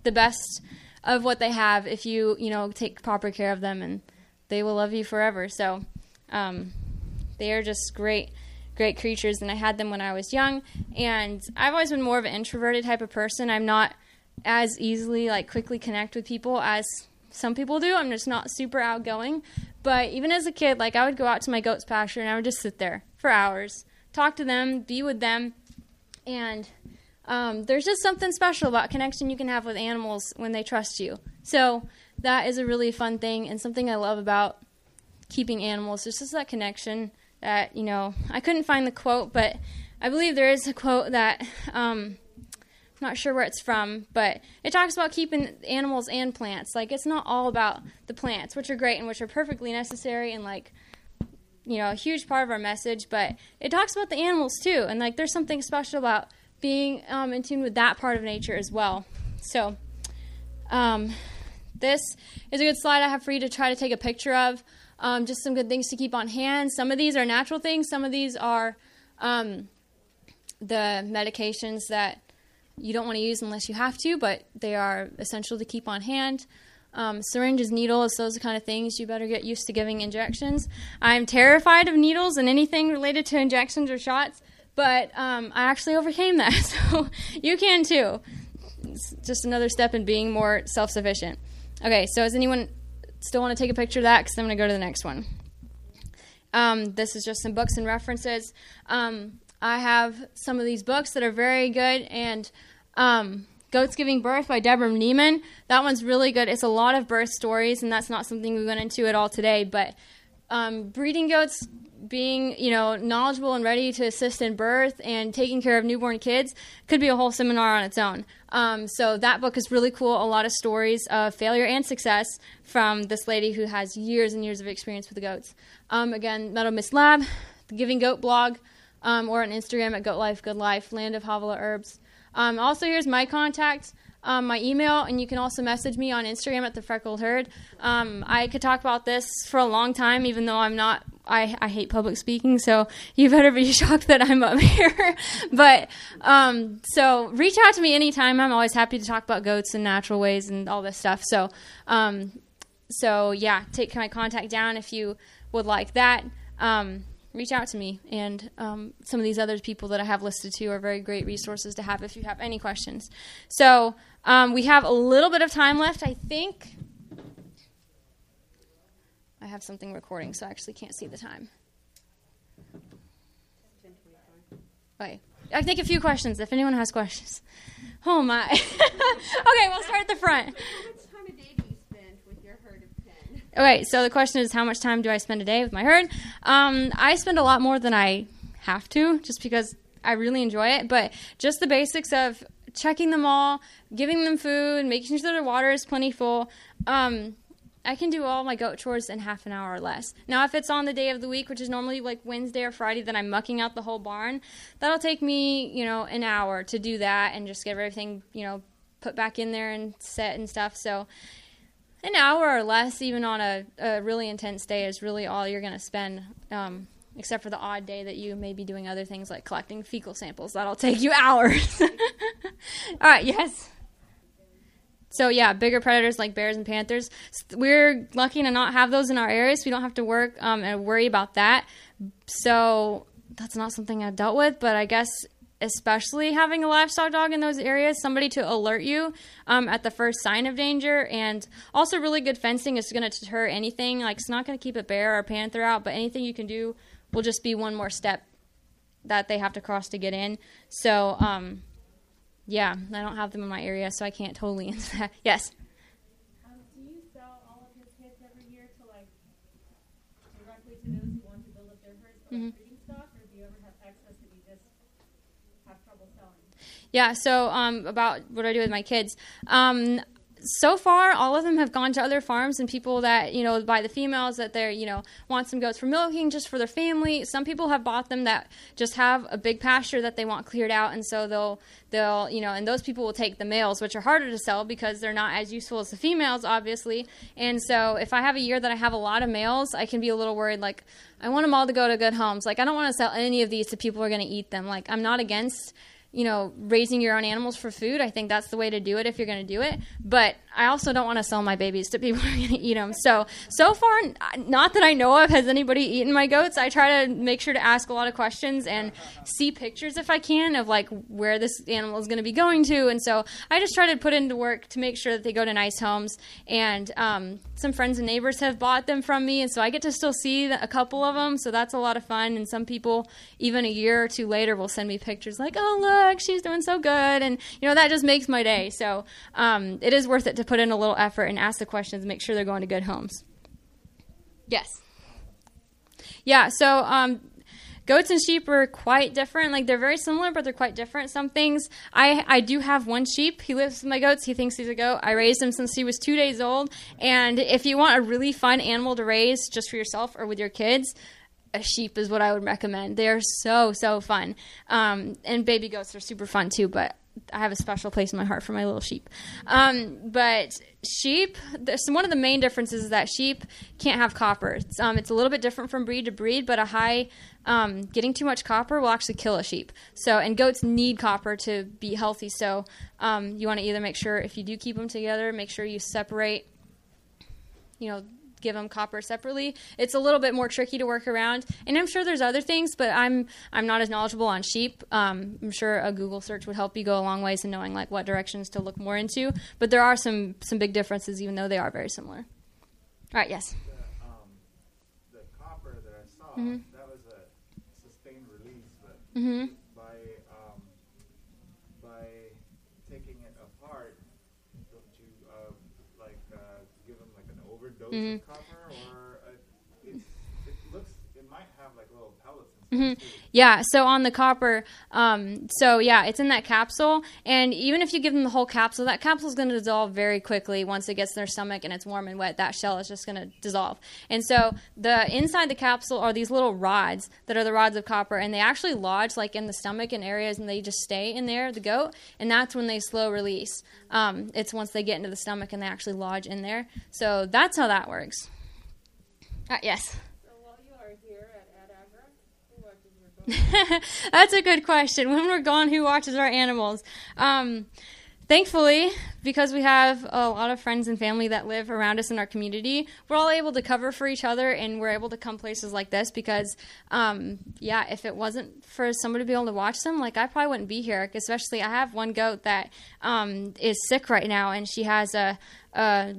the best of what they have if you you know take proper care of them and they will love you forever. So um, they are just great great creatures, and I had them when I was young. And I've always been more of an introverted type of person. I'm not as easily like quickly connect with people as some people do. I'm just not super outgoing. But even as a kid, like I would go out to my goats pasture and I would just sit there for hours, talk to them, be with them, and um, there's just something special about connection you can have with animals when they trust you. So that is a really fun thing and something I love about keeping animals. There's just that connection that you know I couldn't find the quote, but I believe there is a quote that um, I'm not sure where it's from, but it talks about keeping animals and plants. Like it's not all about the plants, which are great and which are perfectly necessary and like you know a huge part of our message, but it talks about the animals too, and like there's something special about being um, in tune with that part of nature as well. So. Um, this is a good slide I have for you to try to take a picture of. Um, just some good things to keep on hand. Some of these are natural things. Some of these are um, the medications that you don't want to use unless you have to, but they are essential to keep on hand. Um, syringes, needles, those are kind of things you better get used to giving injections. I'm terrified of needles and anything related to injections or shots, but um, I actually overcame that, so you can too. It's just another step in being more self sufficient. Okay, so has anyone still want to take a picture of that because I'm going to go to the next one. Um, this is just some books and references. Um, I have some of these books that are very good, and um, Goats Giving Birth by Deborah Neiman. That one's really good. It's a lot of birth stories, and that's not something we went into at all today. But um, breeding goats, being you know knowledgeable and ready to assist in birth and taking care of newborn kids could be a whole seminar on its own. Um, so that book is really cool. A lot of stories of failure and success from this lady who has years and years of experience with the goats. Um, again, Meadow Mist Lab, the Giving Goat blog, um, or on Instagram at Goat Life Good Life, Land of Havilah Herbs. Um, also, here's my contact, um, my email, and you can also message me on Instagram at the Freckled Herd. Um, I could talk about this for a long time, even though I'm not. I, I hate public speaking, so you better be shocked that I'm up here. but um, so reach out to me anytime. I'm always happy to talk about goats and natural ways and all this stuff. So um, so yeah, take my contact down if you would like that. Um, reach out to me. And um, some of these other people that I have listed too are very great resources to have if you have any questions. So um, we have a little bit of time left, I think. I have something recording, so I actually can't see the time. Okay. I think a few questions if anyone has questions. Oh my. okay, we'll start at the front. How much time a day do you spend with your herd of 10? Okay, so the question is, how much time do I spend a day with my herd? Um, I spend a lot more than I have to, just because I really enjoy it. But just the basics of checking them all, giving them food, making sure their water is plentiful. Um, I can do all my goat chores in half an hour or less. Now, if it's on the day of the week, which is normally like Wednesday or Friday, then I'm mucking out the whole barn, that'll take me, you know, an hour to do that and just get everything, you know, put back in there and set and stuff. So an hour or less, even on a, a really intense day, is really all you're going to spend. Um, except for the odd day that you may be doing other things like collecting fecal samples. That'll take you hours. all right, yes. So yeah, bigger predators like bears and panthers. We're lucky to not have those in our areas. So we don't have to work um, and worry about that. So that's not something I've dealt with. But I guess especially having a livestock dog in those areas, somebody to alert you um, at the first sign of danger. And also, really good fencing is going to deter anything. Like, it's not going to keep a bear or a panther out, but anything you can do will just be one more step that they have to cross to get in. So, um, yeah, I don't have them in my area, so I can't totally answer that. Yes. Um, do you sell all of your kids every year to like directly to those who want to build up their herds? Mm-hmm. Breeding stock, or do you ever have excess that you just have trouble selling? Yeah, so um, about what I do with my kids. Um, so far, all of them have gone to other farms and people that you know buy the females that they're you know want some goats for milking just for their family. Some people have bought them that just have a big pasture that they want cleared out, and so they'll they'll you know and those people will take the males, which are harder to sell because they're not as useful as the females, obviously. And so if I have a year that I have a lot of males, I can be a little worried like. I want them all to go to good homes. Like I don't want to sell any of these to people who are going to eat them. Like I'm not against you know, raising your own animals for food. I think that's the way to do it if you're going to do it. But I also don't want to sell my babies to people who are going to eat them. So, so far, not that I know of, has anybody eaten my goats. I try to make sure to ask a lot of questions and see pictures if I can of like where this animal is going to be going to. And so I just try to put into work to make sure that they go to nice homes. And um, some friends and neighbors have bought them from me. And so I get to still see a couple of them. So that's a lot of fun. And some people, even a year or two later, will send me pictures like, oh, look look, she's doing so good. And, you know, that just makes my day. So um, it is worth it to put in a little effort and ask the questions, make sure they're going to good homes. Yes. Yeah, so um, goats and sheep are quite different. Like they're very similar, but they're quite different. Some things. I I do have one sheep. He lives with my goats. He thinks he's a goat. I raised him since he was two days old. And if you want a really fun animal to raise just for yourself or with your kids, a sheep is what I would recommend. They are so so fun, um, and baby goats are super fun too. But I have a special place in my heart for my little sheep. Um, but sheep, one of the main differences is that sheep can't have copper. It's, um, it's a little bit different from breed to breed, but a high um, getting too much copper will actually kill a sheep. So, and goats need copper to be healthy. So, um, you want to either make sure if you do keep them together, make sure you separate. You know give them copper separately. It's a little bit more tricky to work around, and I'm sure there's other things, but I'm I'm not as knowledgeable on sheep. Um, I'm sure a Google search would help you go a long ways in knowing like what directions to look more into. But there are some some big differences, even though they are very similar. All right, yes. The, um, the copper that I saw Mm-hmm. that was a sustained release, but hmm by um, by taking it apart, don't you uh, like uh, give them like an overdose Mhm. of copper, or uh, it's, it looks it might have like little and Mhm. Yeah, so on the copper, um, so yeah, it's in that capsule, and even if you give them the whole capsule, that capsule is going to dissolve very quickly once it gets in their stomach and it's warm and wet. That shell is just going to dissolve, and so the inside the capsule are these little rods that are the rods of copper, and they actually lodge like in the stomach in areas, and they just stay in there, the goat, and that's when they slow release. Um, it's once they get into the stomach and they actually lodge in there. So that's how that works. Uh, yes. So while you are here at Ad Agra, who watches your goats? That's a good question. When we're gone, who watches our animals? Um, thankfully, because we have a lot of friends and family that live around us in our community, we're all able to cover for each other, and we're able to come places like this. Because, um, yeah, if it wasn't for somebody to be able to watch them, like I probably wouldn't be here. Especially, I have one goat that um, is sick right now, and she has a. a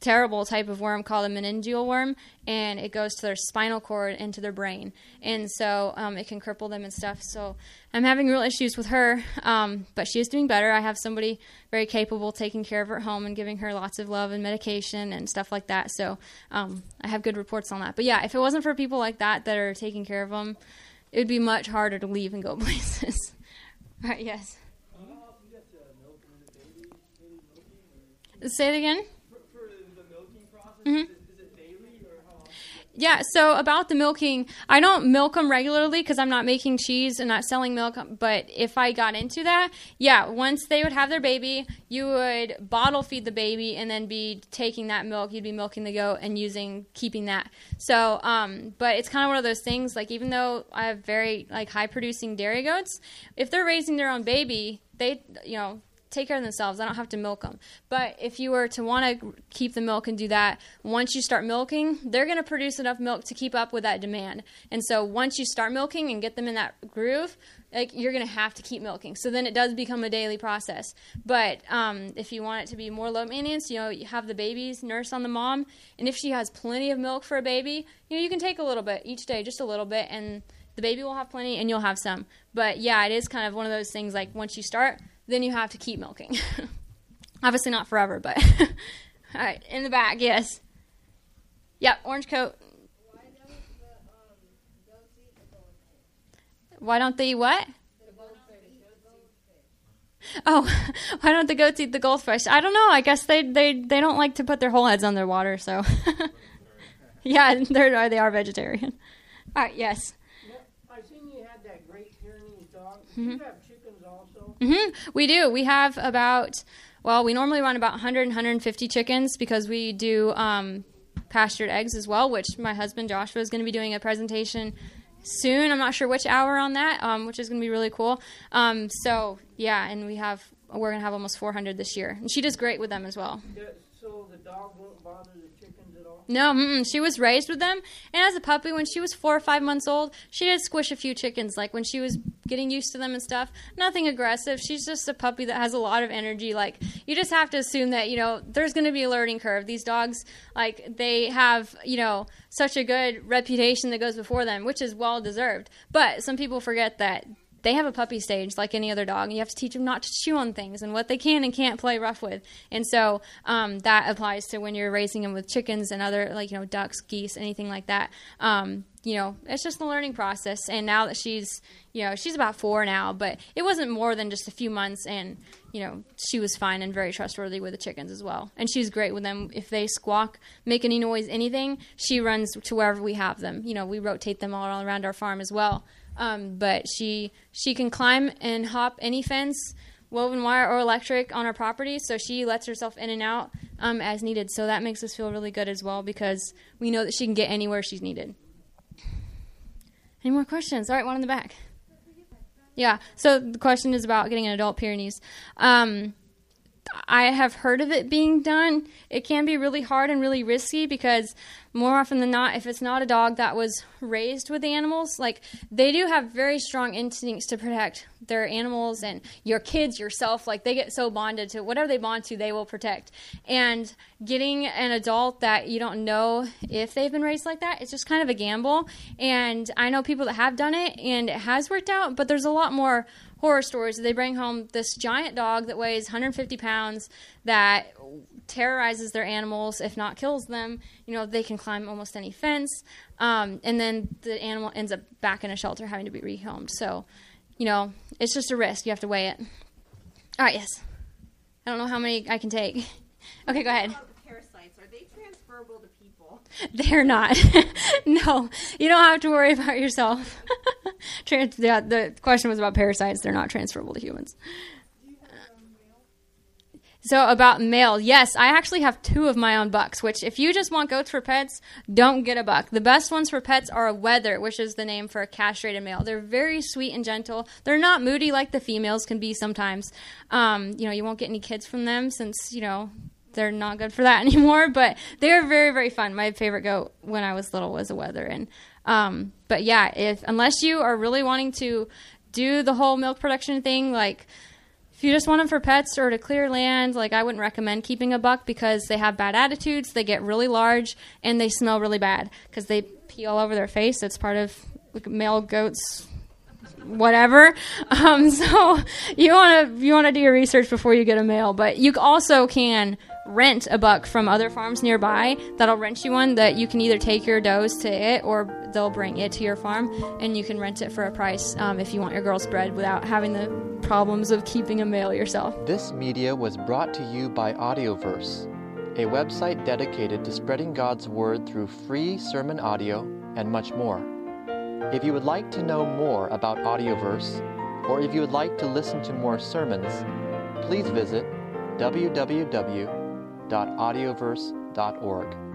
terrible type of worm called a meningeal worm, and it goes to their spinal cord into their brain, and so um, it can cripple them and stuff. So I'm having real issues with her, um, but she is doing better. I have somebody very capable taking care of her at home and giving her lots of love and medication and stuff like that. So um, I have good reports on that. But yeah, if it wasn't for people like that that are taking care of them, it would be much harder to leave and go places. right? Yes. Say it again. Often? Yeah, so about the milking, I don't milk them regularly because I'm not making cheese and not selling milk. But if I got into that, yeah, once they would have their baby, you would bottle feed the baby and then be taking that milk. You'd be milking the goat and using keeping that. So, um, but it's kind of one of those things. Like even though I have very like high producing dairy goats, if they're raising their own baby, they you know take care of themselves. I don't have to milk them. But if you were to want to keep the milk and do that, once you start milking, they're going to produce enough milk to keep up with that demand. And so once you start milking and get them in that groove, like you're going to have to keep milking. So then it does become a daily process. But um, if you want it to be more low maintenance, you know, you have the baby's nurse on the mom, and if she has plenty of milk for a baby, you know, you can take a little bit each day, just a little bit, and the baby will have plenty and you'll have some. But yeah, it is kind of one of those things like once you start, then you have to keep milking. Obviously not forever, but all right, in the back, yes. Yep, orange coat. Why don't the um, goats eat? Why don't they what? Oh, why don't the goats eat the goldfish? I don't know. I guess they they they don't like to put their whole heads on their water, so yeah, they're they are vegetarian. All right, yes. I seen you had that Great Pyrenees dog. Mm-hmm. You have chickens also? hmm We do. We have about, well, we normally run about 100, and 150 chickens because we do um, pastured eggs as well, which my husband Joshua is going to be doing a presentation soon. I'm not sure which hour on that, um, which is going to be really cool. Um, so, yeah, and we have, we're going to have almost 400 this year. And she does great with them as well. So the dog won't bother the chickens at all? No, mm-mm. she was raised with them, and as a puppy, when she was four or five months old, she did squish a few chickens. Like when she was getting used to them and stuff. Nothing aggressive. She's just a puppy that has a lot of energy. Like you just have to assume that you know there's going to be a learning curve. These dogs, like they have you know such a good reputation that goes before them, which is well deserved. But some people forget that they have a puppy stage like any other dog. You have to teach them not to chew on things and what they can and can't play rough with. And so um, that applies to when you're raising them with chickens and other like you know ducks, geese, anything like that. Um, you know, it's just a learning process. And now that she's you know she's about four now, but it wasn't more than just a few months, and you know she was fine and very trustworthy with the chickens as well. And she's great with them. If they squawk, make any noise, anything, she runs to wherever we have them. You know, we rotate them all around our farm as well. Um, but she she can climb and hop any fence, woven wire or electric on our property. So she lets herself in and out um, as needed. So that makes us feel really good as well because we know that she can get anywhere she's needed. Any more questions? All right, one in the back. Yeah. So the question is about getting an adult Pyrenees. Um, I have heard of it being done. It can be really hard and really risky because more often than not, if it's not a dog that was raised with animals, like they do have very strong instincts to protect their animals and your kids, yourself. Like they get so bonded to whatever they bond to, they will protect. And getting an adult that you don't know if they've been raised like that, it's just kind of a gamble. And I know people that have done it and it has worked out, but there's a lot more horror stories. They bring home this giant dog that weighs 150 pounds that terrorizes their animals, if not kills them. You know, they can climb almost any fence. Um, and then the animal ends up back in a shelter having to be rehomed. So, you know, it's just a risk. You have to weigh it. All right, yes. I don't know how many I can take. Okay, go ahead. Parasites, are they transferable to? They're not. no, you don't have to worry about yourself. Trans- yeah, the question was about parasites. They're not transferable to humans. So about male, yes, I actually have two of my own bucks. Which, if you just want goats for pets, don't get a buck. The best ones for pets are a wether, which is the name for a castrated male. They're very sweet and gentle. They're not moody like the females can be sometimes. Um, you know, you won't get any kids from them since you know they're not good for that anymore. But they're very very fun. My favorite goat when I was little was a wether, and um, but yeah, if unless you are really wanting to do the whole milk production thing, like if you just want them for pets or to clear land, like I wouldn't recommend keeping a buck because they have bad attitudes, they get really large, and they smell really bad because they pee all over their face. It's part of like, male goats whatever. Um, so you want to you want to do your research before you get a male, but you also can rent a buck from other farms nearby that'll rent you one that you can either take your does to it or they'll bring it to your farm and you can rent it for a price um, if you want your girls bred without having the problems of keeping a male yourself. This media was brought to you by Audioverse, a website dedicated to spreading God's Word through free sermon audio and much more. If you would like to know more about Audioverse, or if you would like to listen to more sermons, please visit www.audioverse.org.